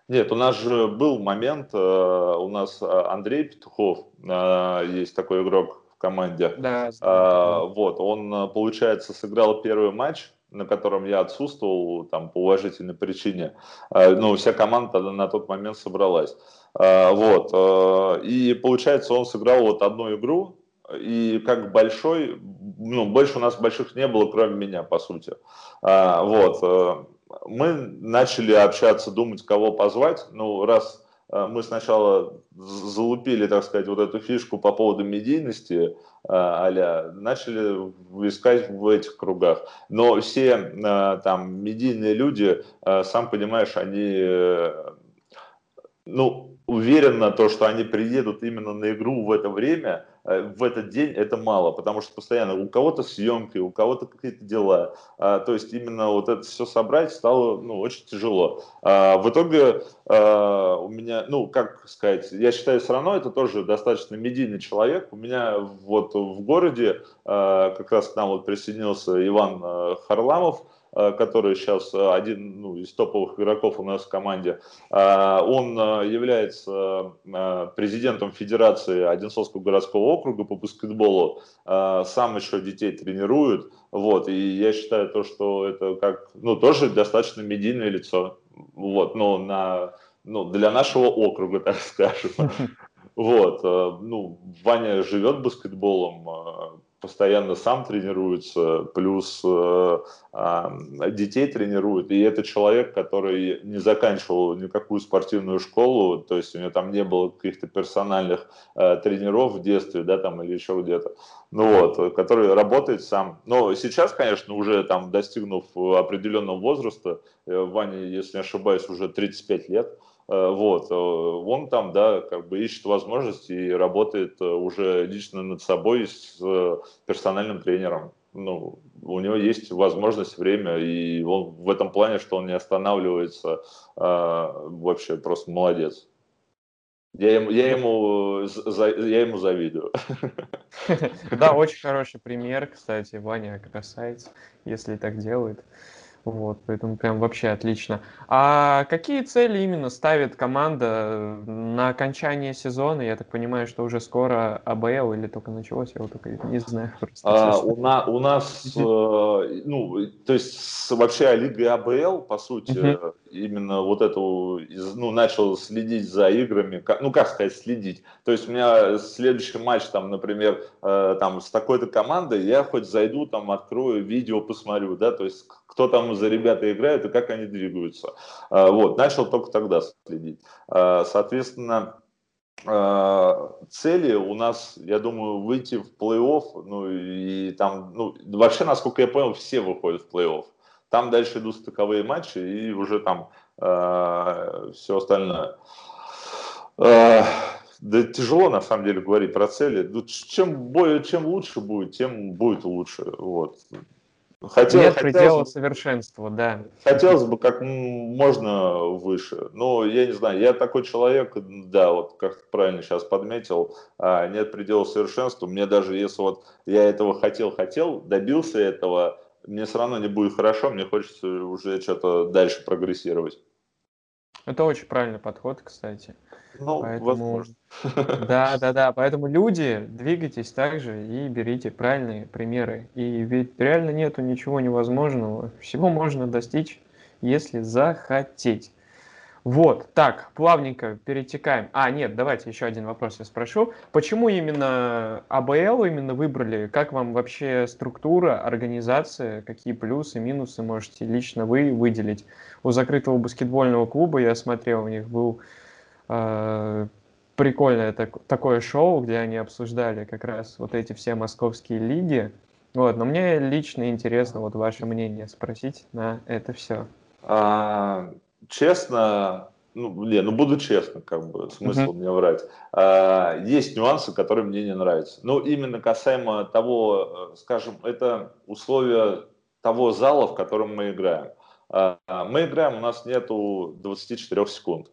Нет, у нас же был момент, э, у нас э, Андрей Петухов, есть такой игрок в команде. Да. Э, вот, он, получается, сыграл первый матч, на котором я отсутствовал там по уважительной причине. Э, ну, вся команда на тот момент собралась. А, вот. А, и получается, он сыграл вот одну игру, и как большой, ну, больше у нас больших не было, кроме меня, по сути. Вот. Мы начали общаться, думать, кого позвать. Ну, раз мы сначала залупили, так сказать, вот эту фишку по поводу медийности, а начали искать в этих кругах. Но все там медийные люди, сам понимаешь, они э, ну, уверен то, что они приедут именно на игру в это время, э, в этот день, это мало, потому что постоянно у кого-то съемки, у кого-то какие-то дела. А, то есть именно вот это все собрать стало ну, очень тяжело. А, в итоге а, у меня, ну, как сказать, я считаю, все равно это тоже достаточно медийный человек. У меня вот в городе как раз к нам вот присоединился Иван Харламов, Э, который сейчас э, один ну, из топовых игроков у нас в команде, э, он является президентом Федерации Одинцовского городского округа по баскетболу, сам еще детей тренирует, вот, и я считаю то, что это как, ну, тоже достаточно медийное лицо, вот, но на, ну, для нашего округа, так скажем. Вот, ну, Ваня живет баскетболом, постоянно сам тренируется, плюс э, э, детей тренирует. И это человек, который не заканчивал никакую спортивную школу, то есть у него там не было каких-то персональных э, тренеров в детстве, да, там или еще где-то. Ну вот, который работает сам. Но сейчас, конечно, уже там достигнув определенного возраста, э, Ване, если не ошибаюсь, уже 35 лет, вот, он там, да, как бы ищет возможности и работает уже лично над собой с персональным тренером. Ну, у него есть возможность, время, и он в этом плане, что он не останавливается, вообще просто молодец. Я ему, я ему, я ему завидую. Да, очень хороший пример, кстати, Ваня красавец, если так делает. Вот, поэтому прям вообще отлично. А какие цели именно ставит команда на окончание сезона? Я так понимаю, что уже скоро АБЛ или только началось, я вот только не знаю. Просто, а, у, на, у нас, э, ну, то есть с, вообще Лига АБЛ, по сути, uh-huh. именно вот эту, ну, начал следить за играми, как, ну, как сказать, следить. То есть у меня следующий матч, там, например, э, там, с такой-то командой, я хоть зайду, там, открою видео, посмотрю, да, то есть кто там за ребята играют и как они двигаются. А, вот, начал только тогда следить. А, соответственно, а, цели у нас, я думаю, выйти в плей-офф, ну и там, ну, вообще, насколько я понял, все выходят в плей-офф. Там дальше идут стыковые матчи и уже там все остальное. Да тяжело на самом деле говорить про цели. Чем, более, чем лучше будет, тем будет лучше. Вот. Хотел, Нет хотелось, предела совершенства, да. Хотелось бы как можно выше. Но я не знаю, я такой человек, да, вот как ты правильно сейчас подметил, а, нет предела совершенства. Мне даже если вот я этого хотел, хотел, добился этого, мне все равно не будет хорошо, мне хочется уже что-то дальше прогрессировать. Это очень правильный подход, кстати. Ну, Поэтому... возможно. Да, да, да. Поэтому люди, двигайтесь также и берите правильные примеры. И ведь реально нету ничего невозможного. Всего можно достичь, если захотеть. Вот, так, плавненько перетекаем. А, нет, давайте еще один вопрос я спрошу. Почему именно АБЛ именно выбрали? Как вам вообще структура, организация? Какие плюсы, минусы можете лично вы выделить? У закрытого баскетбольного клуба я смотрел, у них был э, прикольное так, такое шоу, где они обсуждали как раз вот эти все московские лиги. Вот, но мне лично интересно вот ваше мнение спросить на это все. А, честно, ну, не, ну буду честно, как бы, смысл uh-huh. мне врать. А, есть нюансы, которые мне не нравятся. Ну, именно касаемо того, э, скажем, это условия того зала, в котором мы играем. А, мы играем, у нас нету 24 секунд.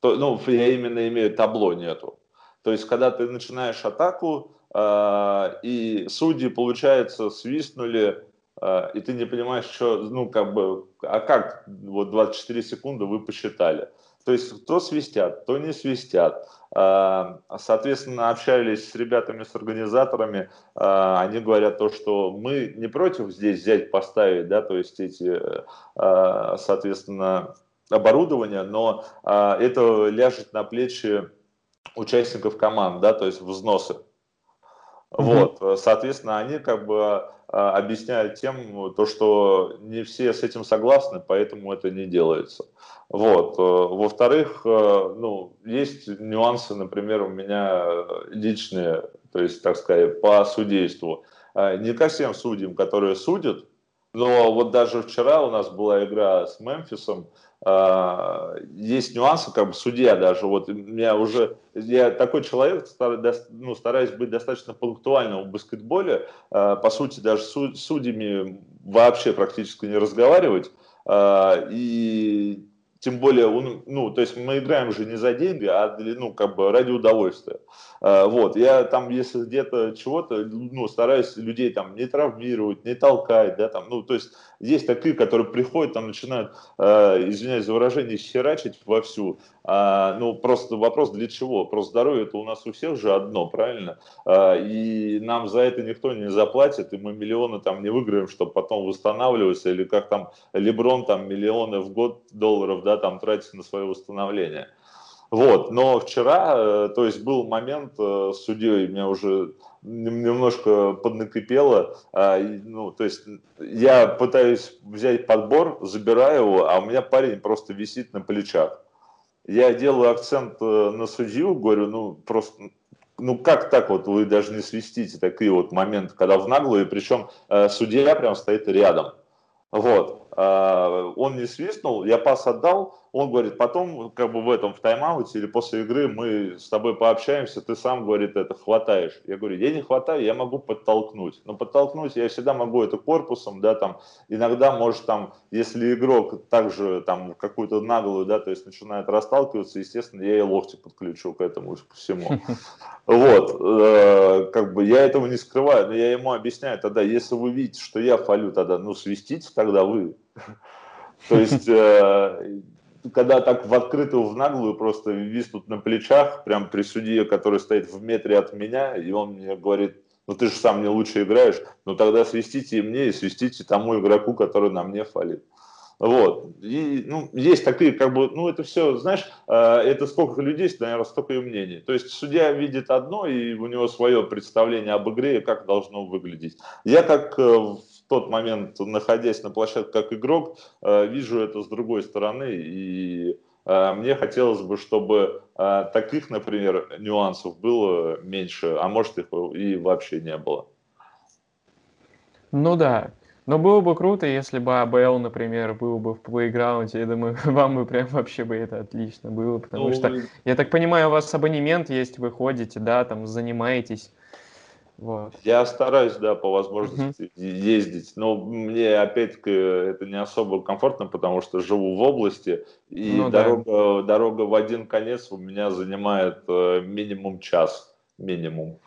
То, ну, я именно имею табло нету. То есть, когда ты начинаешь атаку, э, и судьи, получается, свистнули, и ты не понимаешь, что, ну, как бы, а как вот 24 секунды вы посчитали? То есть, то свистят, то не свистят. Э, соответственно, общались с ребятами, с организаторами, э, они говорят то, что мы не против здесь взять, поставить, да, то есть эти, соответственно, оборудования, но а, это ляжет на плечи участников команд, да, то есть взносы. Вот, соответственно, они как бы а, объясняют тем, то, что не все с этим согласны, поэтому это не делается. Вот. Во-вторых, э, ну, есть нюансы, например, у меня личные, то есть, так сказать, по судейству. Не ко всем судьям, которые судят, но вот даже вчера у нас была игра с Мемфисом, есть нюансы, как бы судья даже, вот меня уже, я такой человек, ну, стараюсь быть достаточно пунктуальным в баскетболе, а, по сути, даже с судьями вообще практически не разговаривать, а, и тем более, ну, то есть мы играем же не за деньги, а ну, как бы ради удовольствия. Вот, я там, если где-то чего-то, ну, стараюсь людей там не травмировать, не толкать, да, там, ну, то есть есть такие, которые приходят, там начинают, э, извиняюсь за выражение, херачить вовсю. А, ну, просто вопрос для чего? Просто здоровье это у нас у всех же одно, правильно? А, и нам за это никто не заплатит, и мы миллионы там не выиграем, чтобы потом восстанавливаться, или как там Леброн там миллионы в год долларов, да, там тратить на свое восстановление. Вот, но вчера, э, то есть был момент э, судьей, меня уже немножко поднакипело. А, ну, то есть я пытаюсь взять подбор, забираю его, а у меня парень просто висит на плечах. Я делаю акцент э, на судью, говорю, ну просто, ну как так вот вы даже не свистите такие вот моменты, когда в наглую, причем судья прям стоит рядом. Вот. А, он не свистнул, я пас отдал, он говорит, потом как бы в этом, в тайм-ауте или после игры мы с тобой пообщаемся, ты сам, говорит, это хватаешь. Я говорю, я не хватаю, я могу подтолкнуть. Но подтолкнуть я всегда могу это корпусом, да, там, иногда, может, там, если игрок также там какую-то наглую, да, то есть начинает расталкиваться, естественно, я и локти подключу к этому всему. Вот, э, как бы я этого не скрываю, но я ему объясняю тогда, если вы видите, что я фалю тогда, ну, свистите тогда вы. То есть, э, когда так в открытую, в наглую просто виснут на плечах, прям при судье, который стоит в метре от меня, и он мне говорит, ну ты же сам не лучше играешь, ну тогда свистите и мне, и свистите тому игроку, который на мне фалит. Вот. И, ну, есть такие, как бы, ну, это все, знаешь, э, это сколько людей, наверное, столько и мнений. То есть судья видит одно, и у него свое представление об игре, как должно выглядеть. Я как э, в тот момент, находясь на площадке как игрок, э, вижу это с другой стороны, и мне хотелось бы, чтобы таких, например, нюансов было меньше, а может их и вообще не было. Ну да, но было бы круто, если бы АБЛ, например, был бы в плейграунде. Я думаю, вам бы прям вообще бы это отлично было, потому ну, что, я так понимаю, у вас абонемент есть, вы ходите, да, там занимаетесь. Вот. Я стараюсь, да, по возможности uh-huh. ездить, но мне, опять-таки, это не особо комфортно, потому что живу в области, и ну, дорога, да. дорога в один конец у меня занимает э, минимум час, минимум.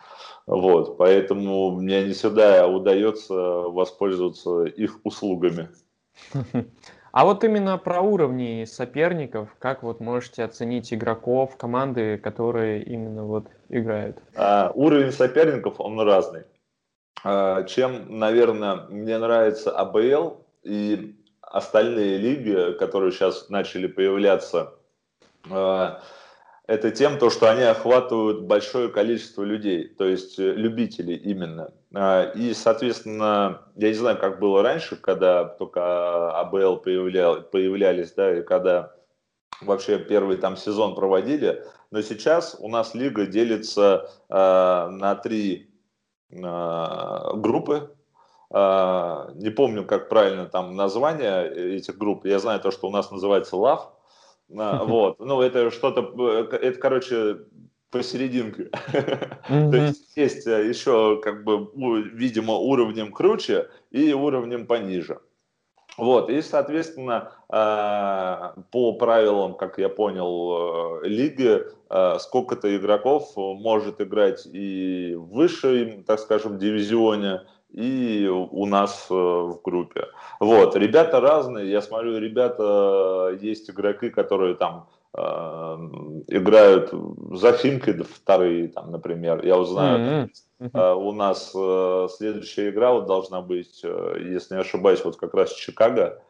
Вот, поэтому мне не всегда удается воспользоваться их услугами. А вот именно про уровни соперников, как вот можете оценить игроков, команды, которые именно вот играют? А, уровень соперников, он разный. А, чем, наверное, мне нравится АБЛ и остальные лиги, которые сейчас начали появляться, а, это тем, то, что они охватывают большое количество людей, то есть э, любителей именно. А, и, соответственно, я не знаю, как было раньше, когда только АБЛ появлял, появлялись, да, и когда вообще первый там сезон проводили, но сейчас у нас лига делится э, на три э, группы. Э, не помню, как правильно там название этих групп. Я знаю то, что у нас называется ЛАВ. Вот, ну это что-то, э, это, короче, посерединке. То есть есть э, еще, как бы, видимо, уровнем круче и уровнем пониже. Вот, и, соответственно, э, по правилам, как я понял, лиги, сколько-то игроков может играть и в высшем, так скажем, дивизионе, и у нас э, в группе. Вот, ребята разные, я смотрю, ребята, есть игроки, которые там э, играют за Химкой вторые, там, например, я узнаю, mm-hmm. э, у нас э, следующая игра вот должна быть, э, если не ошибаюсь, вот как раз Чикаго,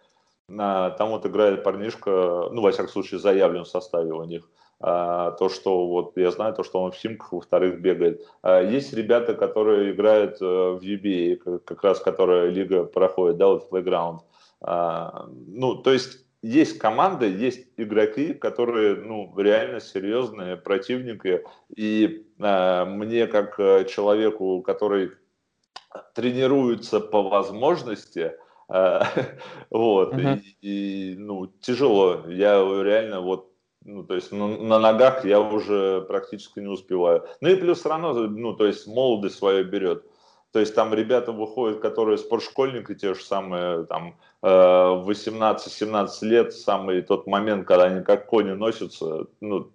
э, там вот играет парнишка, ну, во всяком случае, заявлен в составе у них, то, что вот я знаю, то, что он в Химках, во-вторых, бегает. А, есть ребята, которые играют э, в UBA, как раз которая лига проходит, да, вот Playground. А, ну, то есть есть команды, есть игроки, которые, ну, реально серьезные противники. И мне, как э, человеку, который тренируется по возможности, вот, uh-huh. и, и, ну, тяжело. Я реально вот ну, то есть на, на ногах я уже практически не успеваю. Ну и плюс все равно, ну, то есть молодость свое берет. То есть там ребята выходят, которые спортшкольники, те же самые, там, 18-17 э, лет, самый тот момент, когда они как кони носятся, ну,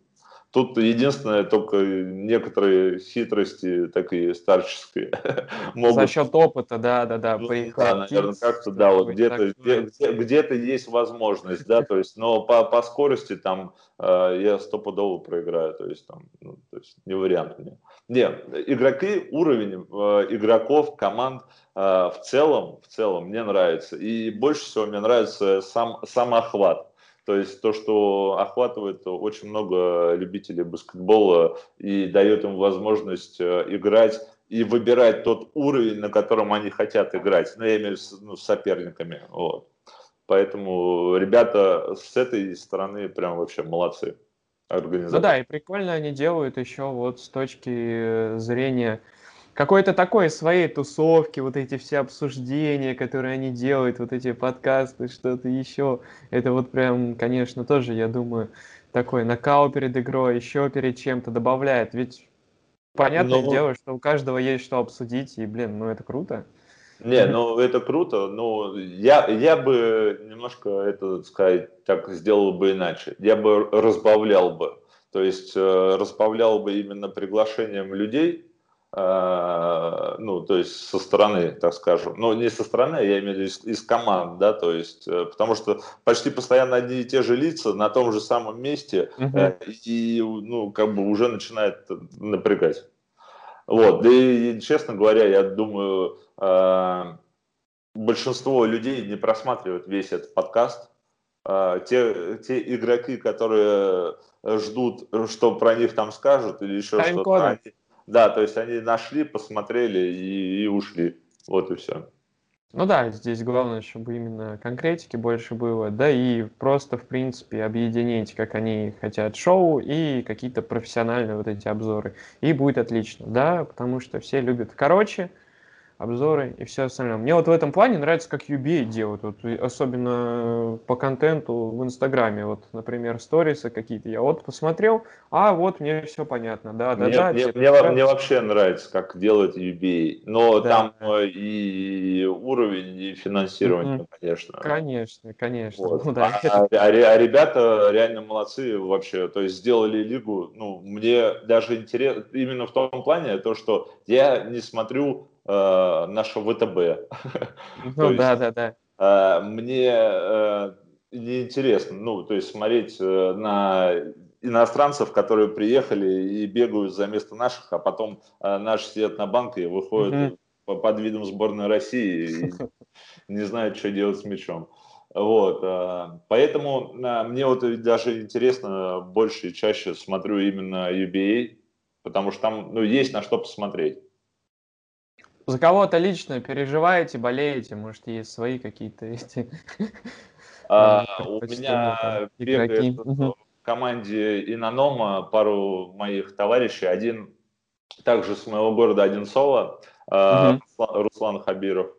Тут единственное, только некоторые хитрости такие старческие могут... За счет опыта, да, да, да, ну, Да, наверное, как-то, да, вот где-то где, где есть возможность, да, то есть, но по, по скорости там э, я стопудово проиграю, то есть там, ну, то есть не вариант мне. Не, игроки, уровень э, игроков, команд э, в целом, в целом мне нравится. И больше всего мне нравится сам, сам охват. То есть то, что охватывает очень много любителей баскетбола и дает им возможность э, играть и выбирать тот уровень, на котором они хотят играть. Ну, я имею в виду ну, с соперниками. Вот. Поэтому ребята с этой стороны прям вообще молодцы. Ну да, и прикольно они делают еще вот с точки зрения какой-то такой своей тусовки, вот эти все обсуждения, которые они делают, вот эти подкасты, что-то еще. Это вот прям, конечно, тоже, я думаю, такой накал перед игрой, еще перед чем-то добавляет. Ведь понятное Но... дело, что у каждого есть что обсудить, и, блин, ну это круто. Не, ну это круто, но я, я бы немножко это, сказать, так сделал бы иначе. Я бы разбавлял бы. То есть э, разбавлял бы именно приглашением людей, ну, то есть со стороны, так скажем. Но не со стороны, я имею в виду из, из команд, да, то есть, э, потому что почти постоянно одни и те же лица на том же самом месте, uh и, ну, как бы уже начинает напрягать. Вот, да и, честно говоря, я думаю, большинство людей не просматривают весь этот подкаст. Те, те игроки, которые ждут, что про них там скажут или еще что-то. Да, то есть они нашли, посмотрели и, и ушли. Вот и все. Ну да, здесь главное, чтобы именно конкретики больше было, да и просто, в принципе, объединить, как они хотят шоу и какие-то профессиональные вот эти обзоры. И будет отлично, да, потому что все любят короче, обзоры и все остальное. Мне вот в этом плане нравится, как UBA делают, вот, особенно по контенту в Инстаграме. Вот, например, сторисы какие-то я вот посмотрел, а вот мне все понятно. Да, да, мне, да. Мне, мне, мне вообще нравится, как делают UBA. Но да. там э, и уровень, и финансирование, mm-hmm. конечно. Конечно, конечно. Вот. Ну, да. а, а, а ребята реально молодцы вообще. То есть сделали лигу. Ну, мне даже интересно именно в том плане, то, что я не смотрю э, нашего ВТБ. Ну да, да, да. Э, мне э, неинтересно, ну, то есть смотреть э, на иностранцев, которые приехали и бегают за место наших, а потом э, наши сидят на банке и выходят mm-hmm. под видом сборной России и не знают, что делать с мячом. Вот, э, поэтому э, мне вот даже интересно больше и чаще смотрю именно UBA, потому что там ну, есть на что посмотреть. За кого-то лично переживаете, болеете, может, есть свои какие-то эти... А, у меня бегает в команде Инанома пару моих товарищей. Один также с моего города Одинцово, угу. Руслан Хабиров.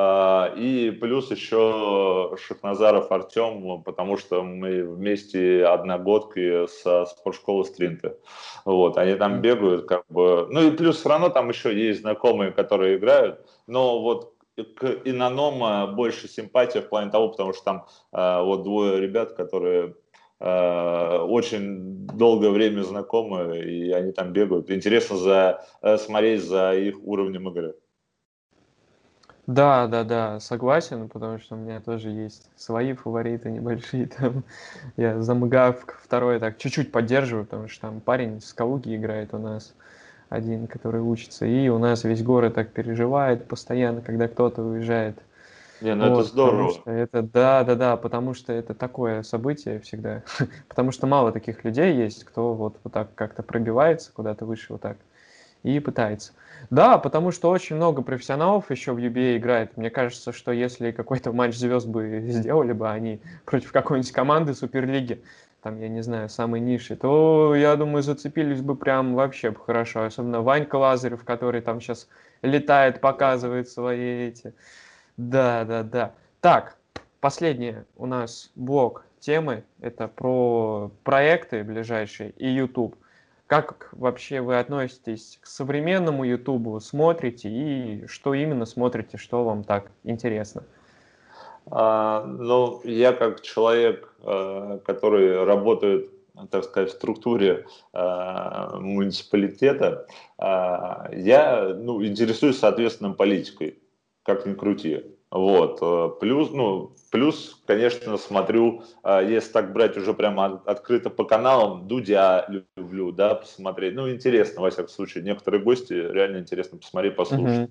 А, и плюс еще Шахназаров Артем, потому что мы вместе одногодки со спортшколы Стринты. Вот, они там бегают, как бы. Ну и плюс все равно там еще есть знакомые, которые играют. Но вот к Инанома больше симпатия в плане того, потому что там э, вот двое ребят, которые э, очень долгое время знакомы, и они там бегают. Интересно за, э, смотреть за их уровнем игры. Да, да, да, согласен, потому что у меня тоже есть свои фавориты небольшие. Там я за МГАВ второй так чуть-чуть поддерживаю, потому что там парень с Калуги играет у нас один, который учится. И у нас весь город так переживает постоянно, когда кто-то уезжает. Не, ну вот, это здорово. Что это, да, да, да, потому что это такое событие всегда. потому что мало таких людей есть, кто вот, вот так как-то пробивается куда-то выше вот так и пытается. Да, потому что очень много профессионалов еще в UBA играет. Мне кажется, что если какой-то матч звезд бы сделали бы они против какой-нибудь команды Суперлиги, там, я не знаю, самой ниши, то, я думаю, зацепились бы прям вообще хорошо. Особенно Ванька Лазарев, который там сейчас летает, показывает свои эти... Да, да, да. Так, последний у нас блок темы. Это про проекты ближайшие и YouTube. Как вообще вы относитесь к современному Ютубу? Смотрите и что именно смотрите, что вам так интересно? А, ну, я как человек, а, который работает, так сказать, в структуре а, муниципалитета, а, я ну, интересуюсь, соответственно, политикой, как ни крути. Вот. Э, плюс, ну, плюс, конечно, смотрю, э, если так брать уже прямо открыто по каналам, Дудя люблю, да, посмотреть. Ну, интересно, во всяком случае. Некоторые гости реально интересно посмотреть, послушать. Uh-huh.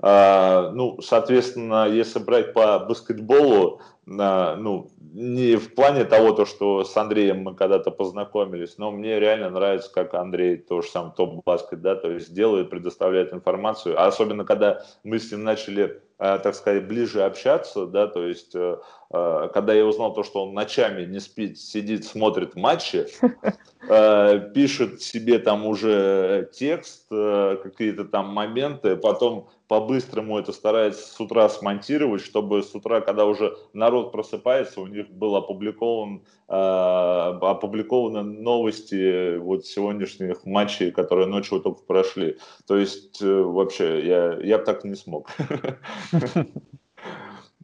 А, ну, соответственно, если брать по баскетболу, ну, не в плане того, то, что с Андреем мы когда-то познакомились, но мне реально нравится, как Андрей, то же самое топ баскет, да, то есть делает, предоставляет информацию, а особенно когда мы с ним начали Э, так сказать, ближе общаться, да, то есть, э, э, когда я узнал то, что он ночами не спит, сидит, смотрит матчи, пишет себе там уже текст, какие-то там моменты, потом по-быстрому это старается с утра смонтировать, чтобы с утра, когда уже народ просыпается, у них был опубликован, э, опубликованы новости вот сегодняшних матчей, которые ночью только прошли. То есть э, вообще я, я так не смог.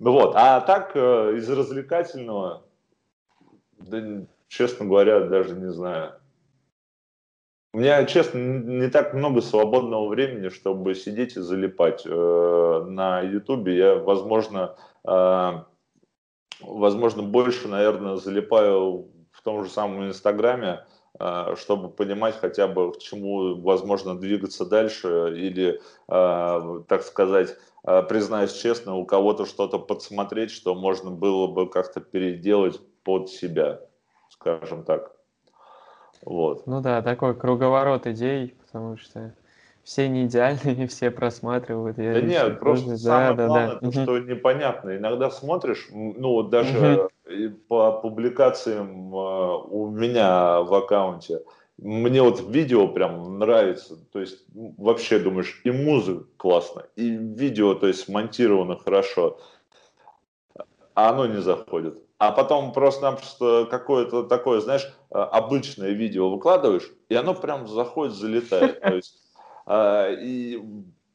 Ну вот, а так э, из развлекательного, честно говоря, даже не знаю. У меня, честно, не так много свободного времени, чтобы сидеть и залипать. Э, на Ютубе я, возможно, э, возможно, больше, наверное, залипаю в том же самом Инстаграме, э, чтобы понимать хотя бы, к чему возможно двигаться дальше, или, так сказать, признаюсь честно, у кого-то что-то подсмотреть, что можно было бы как-то переделать под себя, скажем так. Вот. Ну да, такой круговорот идей, потому что все не идеальные, все просматривают. Я да нет, просто да, самое да, главное, да. То, что непонятно. Иногда смотришь, ну вот даже угу. по публикациям а, у меня в аккаунте, мне вот видео прям нравится, то есть вообще думаешь, и музыка классно, и видео, то есть смонтировано хорошо, а оно не заходит а потом просто-напросто какое-то такое, знаешь, э, обычное видео выкладываешь, и оно прям заходит, залетает. То есть, э, и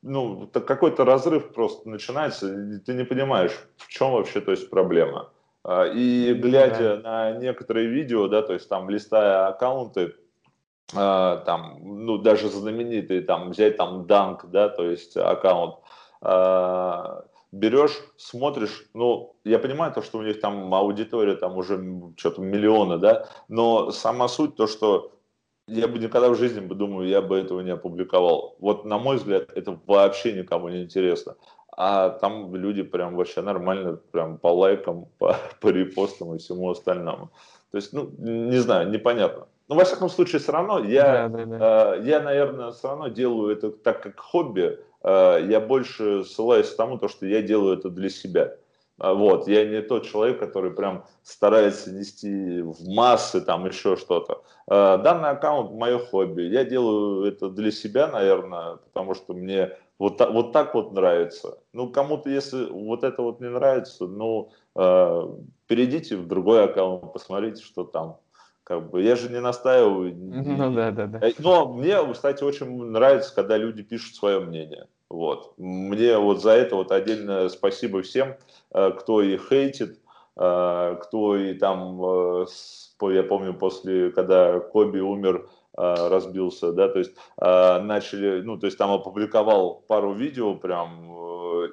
ну, какой-то разрыв просто начинается, и ты не понимаешь, в чем вообще то есть проблема. Э, и глядя да. на некоторые видео, да, то есть там листая аккаунты, там, ну, даже знаменитые, там, взять там Данк, да, то есть аккаунт, берешь, смотришь, ну, я понимаю то, что у них там аудитория там уже что-то миллионы, да, но сама суть то, что я бы никогда в жизни, бы думаю, я бы этого не опубликовал. Вот, на мой взгляд, это вообще никому не интересно. А там люди прям вообще нормально, прям по лайкам, по, по репостам и всему остальному. То есть, ну, не знаю, непонятно. Но, во всяком случае, все равно я, да, да, да. Э, я, наверное, все равно делаю это так, как хобби, Э, я больше ссылаюсь к тому, то, что я делаю это для себя. А, вот, я не тот человек, который прям старается нести в массы там еще что-то. Э, данный аккаунт мое хобби. Я делаю это для себя, наверное, потому что мне вот, так, вот так вот нравится. Ну, кому-то, если вот это вот не нравится, ну, э, перейдите в другой аккаунт, посмотрите, что там. Как бы я же не настаиваю. Ну да, да, да. Но мне, кстати, очень нравится, когда люди пишут свое мнение. Вот. Мне вот за это вот отдельно спасибо всем, э, кто и хейтит, э, кто и там, э, я помню, после, когда Коби умер, разбился, да, то есть начали, ну, то есть там опубликовал пару видео прям,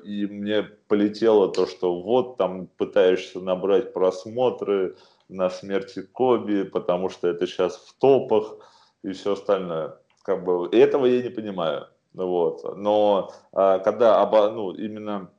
и мне полетело то, что вот там пытаешься набрать просмотры на смерти Коби, потому что это сейчас в топах и все остальное. Как бы, этого я не понимаю. Вот. Но а, когда оба, ну, именно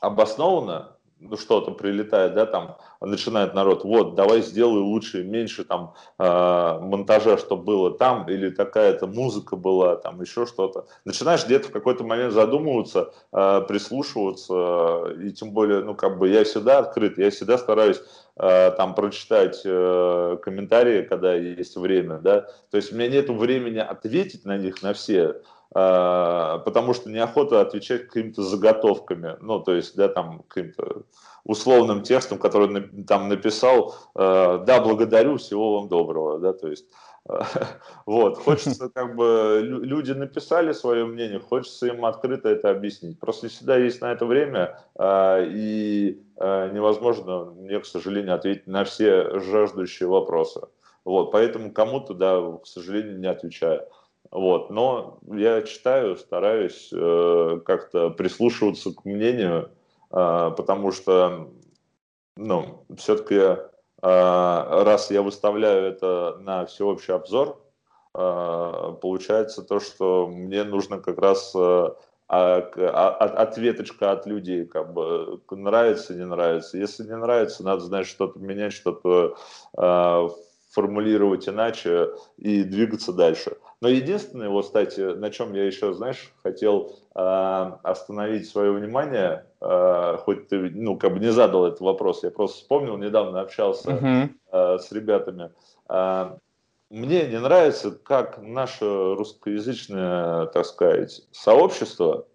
обоснованно ну, что-то прилетает, да, там начинает народ, вот, давай сделай лучше, меньше там э, монтажа, чтобы было там, или такая-то музыка была, там еще что-то. Начинаешь где-то в какой-то момент задумываться, э, прислушиваться, э, и тем более, ну, как бы я всегда открыт, я всегда стараюсь э, там прочитать э, комментарии, когда есть время, да, то есть у меня нет времени ответить на них, на все, потому что неохота отвечать какими-то заготовками, ну, то есть, да, там, каким-то условным текстом, который там написал, а, да, благодарю, всего вам доброго, да, то есть, вот, хочется, как бы, люди написали свое мнение, хочется им открыто это объяснить. Просто не всегда есть на это время, а, и невозможно, мне, к сожалению, ответить на все жаждущие вопросы. Вот, поэтому кому-то, да, к сожалению, не отвечаю. Вот, но я читаю, стараюсь э, как-то прислушиваться к мнению, э, потому что, ну, все-таки э, раз я выставляю это на всеобщий обзор, э, получается то, что мне нужно как раз э, а, а, ответочка от людей, как бы нравится, не нравится. Если не нравится, надо, знать что-то менять, что-то э, формулировать иначе и двигаться дальше. Но единственное, вот, кстати, на чем я еще, знаешь, хотел э, остановить свое внимание, э, хоть ты, ну, как бы не задал этот вопрос, я просто вспомнил, недавно общался uh-huh. э, с ребятами. Э, мне не нравится, как наше русскоязычное, так сказать, сообщество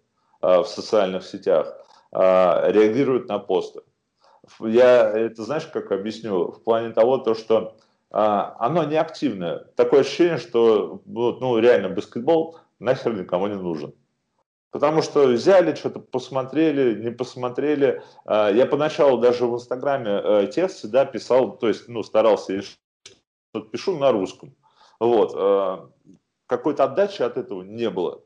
э, в социальных сетях э, реагирует на посты. Я это, знаешь, как объясню? В плане того, то, что оно не активное. Такое ощущение, что ну, реально баскетбол нахер никому не нужен. Потому что взяли, что-то посмотрели, не посмотрели. А, я поначалу даже в Инстаграме э, тексты да, писал, то есть ну, старался, что пишу на русском. Вот. А, какой-то отдачи от этого не было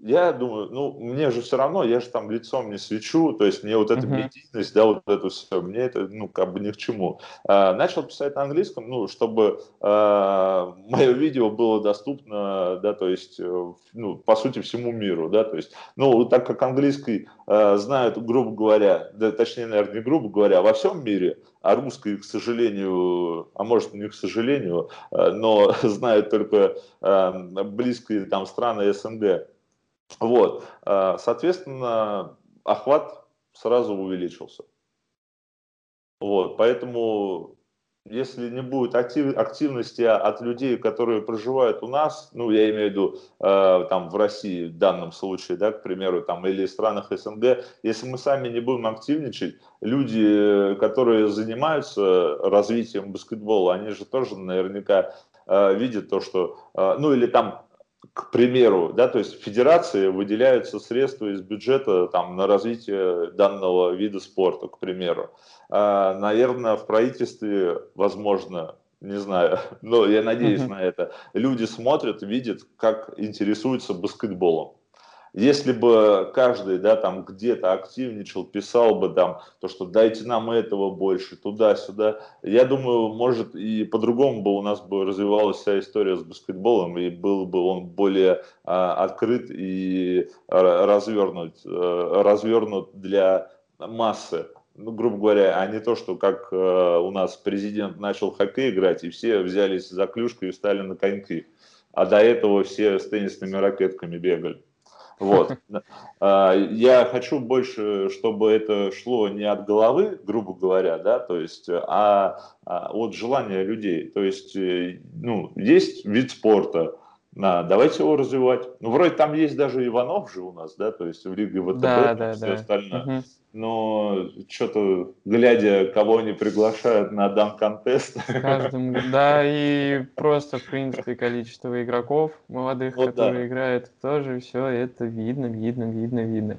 я думаю, ну, мне же все равно, я же там лицом не свечу, то есть мне вот эта uh-huh. медийность, да, вот это все, мне это, ну, как бы ни к чему. А, начал писать на английском, ну, чтобы а, мое видео было доступно, да, то есть, э, ну, по сути, всему миру, да, то есть, ну, так как английский а, знают, грубо говоря, да, точнее, наверное, не грубо говоря, во всем мире, а русский, к сожалению, а может не к сожалению, но знают только близкие там страны СНГ, вот, э, соответственно, охват сразу увеличился. Вот, поэтому если не будет актив, активности от людей, которые проживают у нас, ну, я имею в виду э, там в России в данном случае, да, к примеру, там, или в странах СНГ, если мы сами не будем активничать, люди, которые занимаются развитием баскетбола, они же тоже наверняка э, видят то, что, э, ну, или там к примеру, да, то есть федерации выделяются средства из бюджета там, на развитие данного вида спорта, к примеру. А, наверное, в правительстве, возможно, не знаю, но я надеюсь mm-hmm. на это, люди смотрят, видят, как интересуются баскетболом. Если бы каждый, да, там где-то активничал, писал бы там то, что дайте нам этого больше, туда-сюда, я думаю, может и по-другому бы у нас бы развивалась вся история с баскетболом, и был бы он более а, открыт и развернут, а, развернут для массы ну, грубо говоря, а не то, что как э, у нас президент начал хоккей играть, и все взялись за клюшку и встали на коньки. А до этого все с теннисными ракетками бегали. Вот. А, я хочу больше, чтобы это шло не от головы, грубо говоря, да, то есть, а, а от желания людей. То есть, э, ну, есть вид спорта, а, давайте его развивать. Ну, вроде там есть даже Иванов же у нас, да, то есть в Лиге ВТБ да, да, все да. остальное. Угу. Но что-то, глядя, кого они приглашают на дан-контест. Каждым, да, и просто, в принципе, количество игроков молодых, вот которые да. играют, тоже все это видно, видно, видно, видно.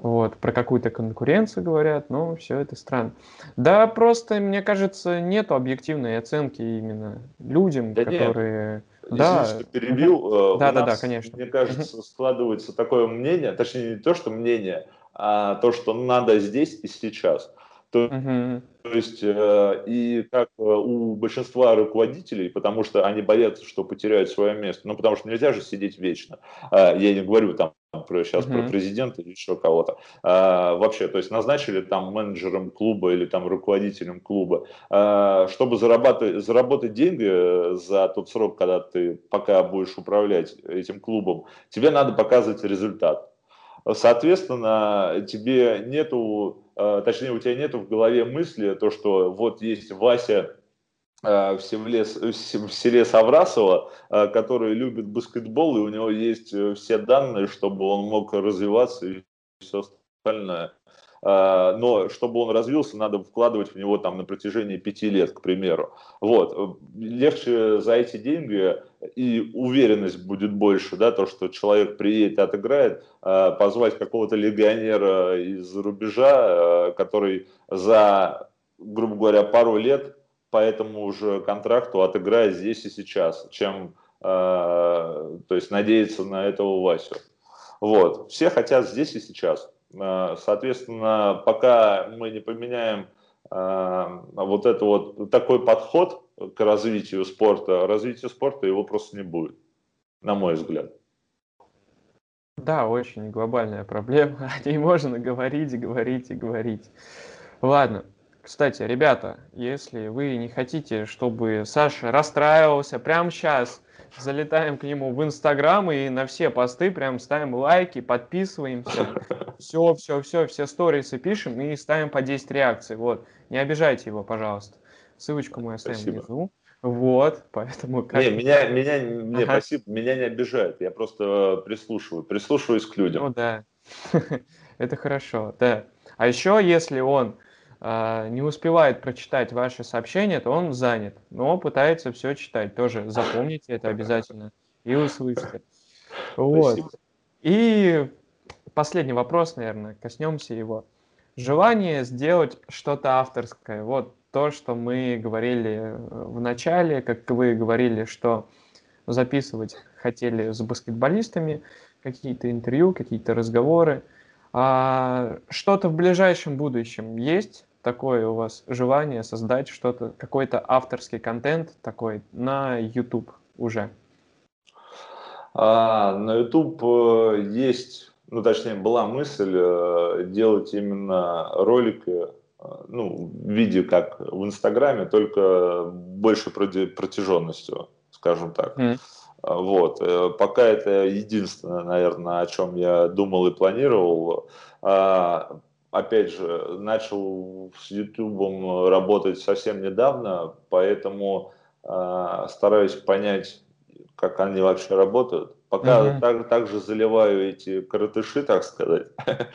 Вот, про какую-то конкуренцию говорят, но все это странно. Да, просто, мне кажется, нету объективной оценки именно людям, да которые... Нет да. Что перебил. Э, да, да, да, конечно. Мне кажется, складывается такое мнение, точнее не то, что мнение, а то, что надо здесь и сейчас. То, угу. то есть, э, и как э, у большинства руководителей, потому что они боятся, что потеряют свое место, ну, потому что нельзя же сидеть вечно. Э, я не говорю там про, сейчас угу. про президента или еще кого-то. А, вообще, то есть назначили там менеджером клуба или там руководителем клуба, а, чтобы зарабатывать, заработать деньги за тот срок, когда ты пока будешь управлять этим клубом, тебе надо показывать результат. Соответственно, тебе нету, э, точнее, у тебя нету в голове мысли, то, что вот есть Вася э, в селе, в селе Саврасово, э, который любит баскетбол, и у него есть все данные, чтобы он мог развиваться и все остальное. Но чтобы он развился, надо вкладывать в него там на протяжении пяти лет, к примеру. Вот. Легче за эти деньги и уверенность будет больше, да, то, что человек приедет, отыграет, а, позвать какого-то легионера из рубежа, а, который за, грубо говоря, пару лет по этому же контракту отыграет здесь и сейчас, чем, то есть, надеяться на этого Васю. Вот. Все хотят здесь и сейчас. Соответственно, пока мы не поменяем вот это вот такой подход к развитию спорта, развития спорта его просто не будет, на мой взгляд. Да, очень глобальная проблема. О ней можно говорить, говорить и говорить. Ладно. Кстати, ребята, если вы не хотите, чтобы Саша расстраивался прямо сейчас, залетаем к нему в Инстаграм и на все посты прям ставим лайки, подписываемся. Все, все, все, все сторисы пишем и ставим по 10 реакций. Вот. Не обижайте его, пожалуйста. Ссылочку мы оставим Спасибо. внизу. Вот, поэтому... Как... Не, меня, меня, не, ага. спасибо, меня не обижает, я просто прислушиваю, прислушиваюсь к людям. Ну да, это хорошо, да. А еще, если он э, не успевает прочитать ваши сообщения, то он занят, но пытается все читать. Тоже запомните это обязательно и услышите. Вот. Спасибо. И последний вопрос, наверное, коснемся его. Желание сделать что-то авторское. Вот то, что мы говорили э, в начале, как вы говорили, что записывать хотели с баскетболистами, какие-то интервью, какие-то разговоры. А что-то в ближайшем будущем есть такое у вас желание создать что-то, какой-то авторский контент такой на YouTube уже? А, на YouTube э, есть, ну точнее была мысль э, делать именно ролики ну, в виде как в Инстаграме, только больше протяженностью, скажем так. Mm. Вот. Э, пока это единственное, наверное, о чем я думал и планировал. А, опять же, начал с YouTube работать совсем недавно, поэтому а, стараюсь понять, как они вообще работают. Пока mm-hmm. так, также заливаю эти коротыши, так сказать.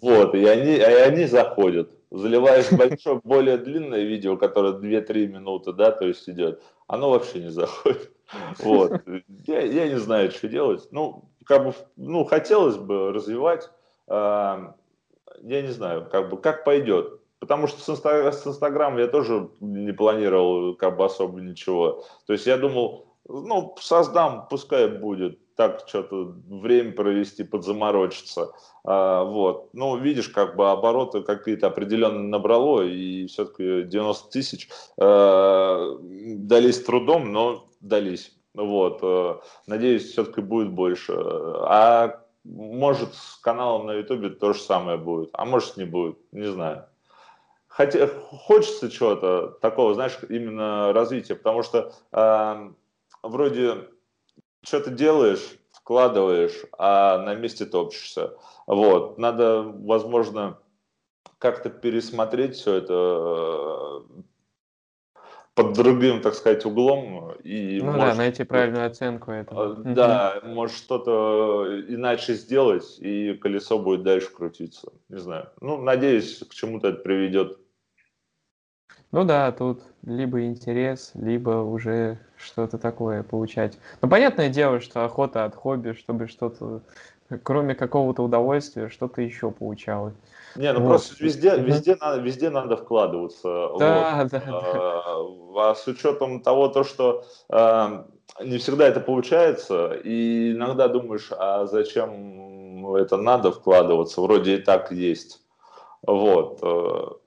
Вот, и они, и они заходят. Заливаешь большое, более длинное видео, которое 2-3 минуты, да, то есть идет, оно вообще не заходит. Вот. Я, я не знаю, что делать. Ну, как бы, ну, хотелось бы развивать, э, я не знаю, как бы, как пойдет. Потому что с, инста, с Инстаграма я тоже не планировал как бы особо ничего. То есть я думал, ну, создам, пускай будет так что-то время провести, подзаморочиться. А, вот. Ну, видишь, как бы обороты какие-то определенно набрало, и все-таки 90 тысяч э, дались трудом, но дались. Вот. Э, надеюсь, все-таки будет больше. А может, с каналом на Ютубе то же самое будет, а может, не будет, не знаю. Хотя хочется чего-то такого, знаешь, именно развития, потому что э, вроде что-то делаешь, вкладываешь, а на месте топчешься. Вот. Надо, возможно, как-то пересмотреть все это э, под другим, так сказать, углом. И ну может, да, найти правильную оценку этого. Э, да, может что-то иначе сделать, и колесо будет дальше крутиться. Не знаю. Ну, надеюсь, к чему-то это приведет. Ну да, тут либо интерес, либо уже что-то такое получать. Ну, понятное дело, что охота от хобби, чтобы что-то, кроме какого-то удовольствия, что-то еще получалось. Не, ну вот. просто везде, везде, надо, везде надо вкладываться. Да, вот. да, да. А, а с учетом того, то, что а, не всегда это получается, и иногда думаешь, а зачем это надо вкладываться, вроде и так есть. Вот.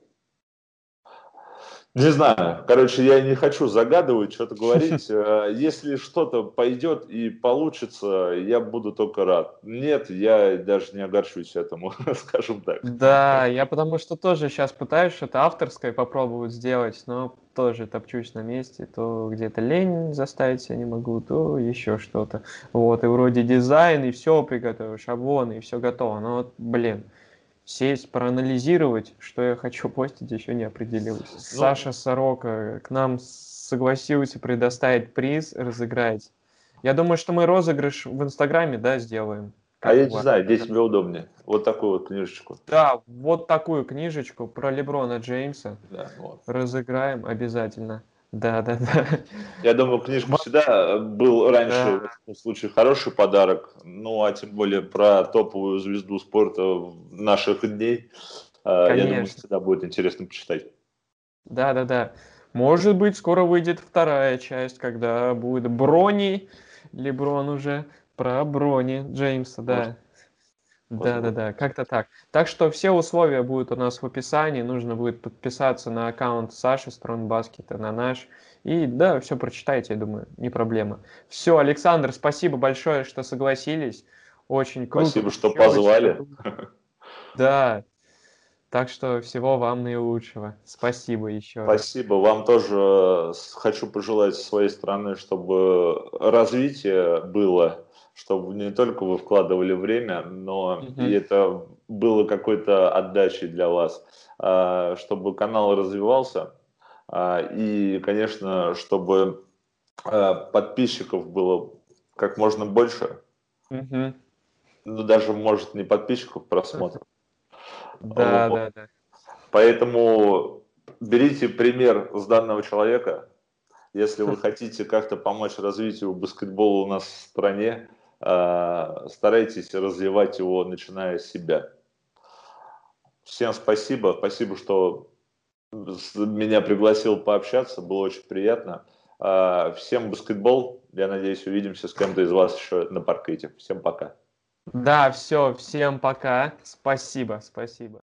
Не знаю. Короче, я не хочу загадывать, что-то говорить. Э, если что-то пойдет и получится, я буду только рад. Нет, я даже не огорчусь этому, скажем так. Да, я потому что тоже сейчас пытаюсь что-то авторское попробовать сделать, но тоже топчусь на месте. То где-то лень заставить себя не могу, то еще что-то. Вот, и вроде дизайн, и все приготовил, шаблоны, и все готово. Но вот, блин, сесть, проанализировать, что я хочу постить, еще не определилась. Ну, Саша Сорока к нам согласился предоставить приз, разыграть. Я думаю, что мы розыгрыш в Инстаграме, да, сделаем. а я не знаю, где тебе удобнее. Вот такую вот книжечку. Да, вот такую книжечку про Леброна Джеймса. Да, вот. Разыграем обязательно. Да, да, да. Я думаю, книжка всегда был раньше, да. в этом случае, хороший подарок. Ну, а тем более про топовую звезду спорта наших дней. Конечно. Я думаю, всегда будет интересно почитать. Да, да, да. Может быть, скоро выйдет вторая часть, когда будет Брони, Леброн уже, про Брони Джеймса, да. Может. Да, да, да, как-то так. Так что все условия будут у нас в описании. Нужно будет подписаться на аккаунт Саши Стронбаскета, на наш. И да, все прочитайте, я думаю, не проблема. Все, Александр, спасибо большое, что согласились. Очень круто. Спасибо, что позвали. Да. Так что всего вам наилучшего. Спасибо еще. Спасибо. Раз. Вам тоже хочу пожелать с своей стороны, чтобы развитие было, чтобы не только вы вкладывали время, но угу. и это было какой-то отдачей для вас, а, чтобы канал развивался, а, и, конечно, чтобы а, подписчиков было как можно больше. Угу. Ну, даже, может, не подписчиков, просмотров. Да, вот. да, да. Поэтому берите пример с данного человека. Если вы хотите как-то помочь развитию баскетбола у нас в стране, старайтесь развивать его, начиная с себя. Всем спасибо. Спасибо, что меня пригласил пообщаться. Было очень приятно. А, всем баскетбол. Я надеюсь, увидимся с кем-то из вас еще на паркете. Всем пока. Да, все. Всем пока. Спасибо. Спасибо.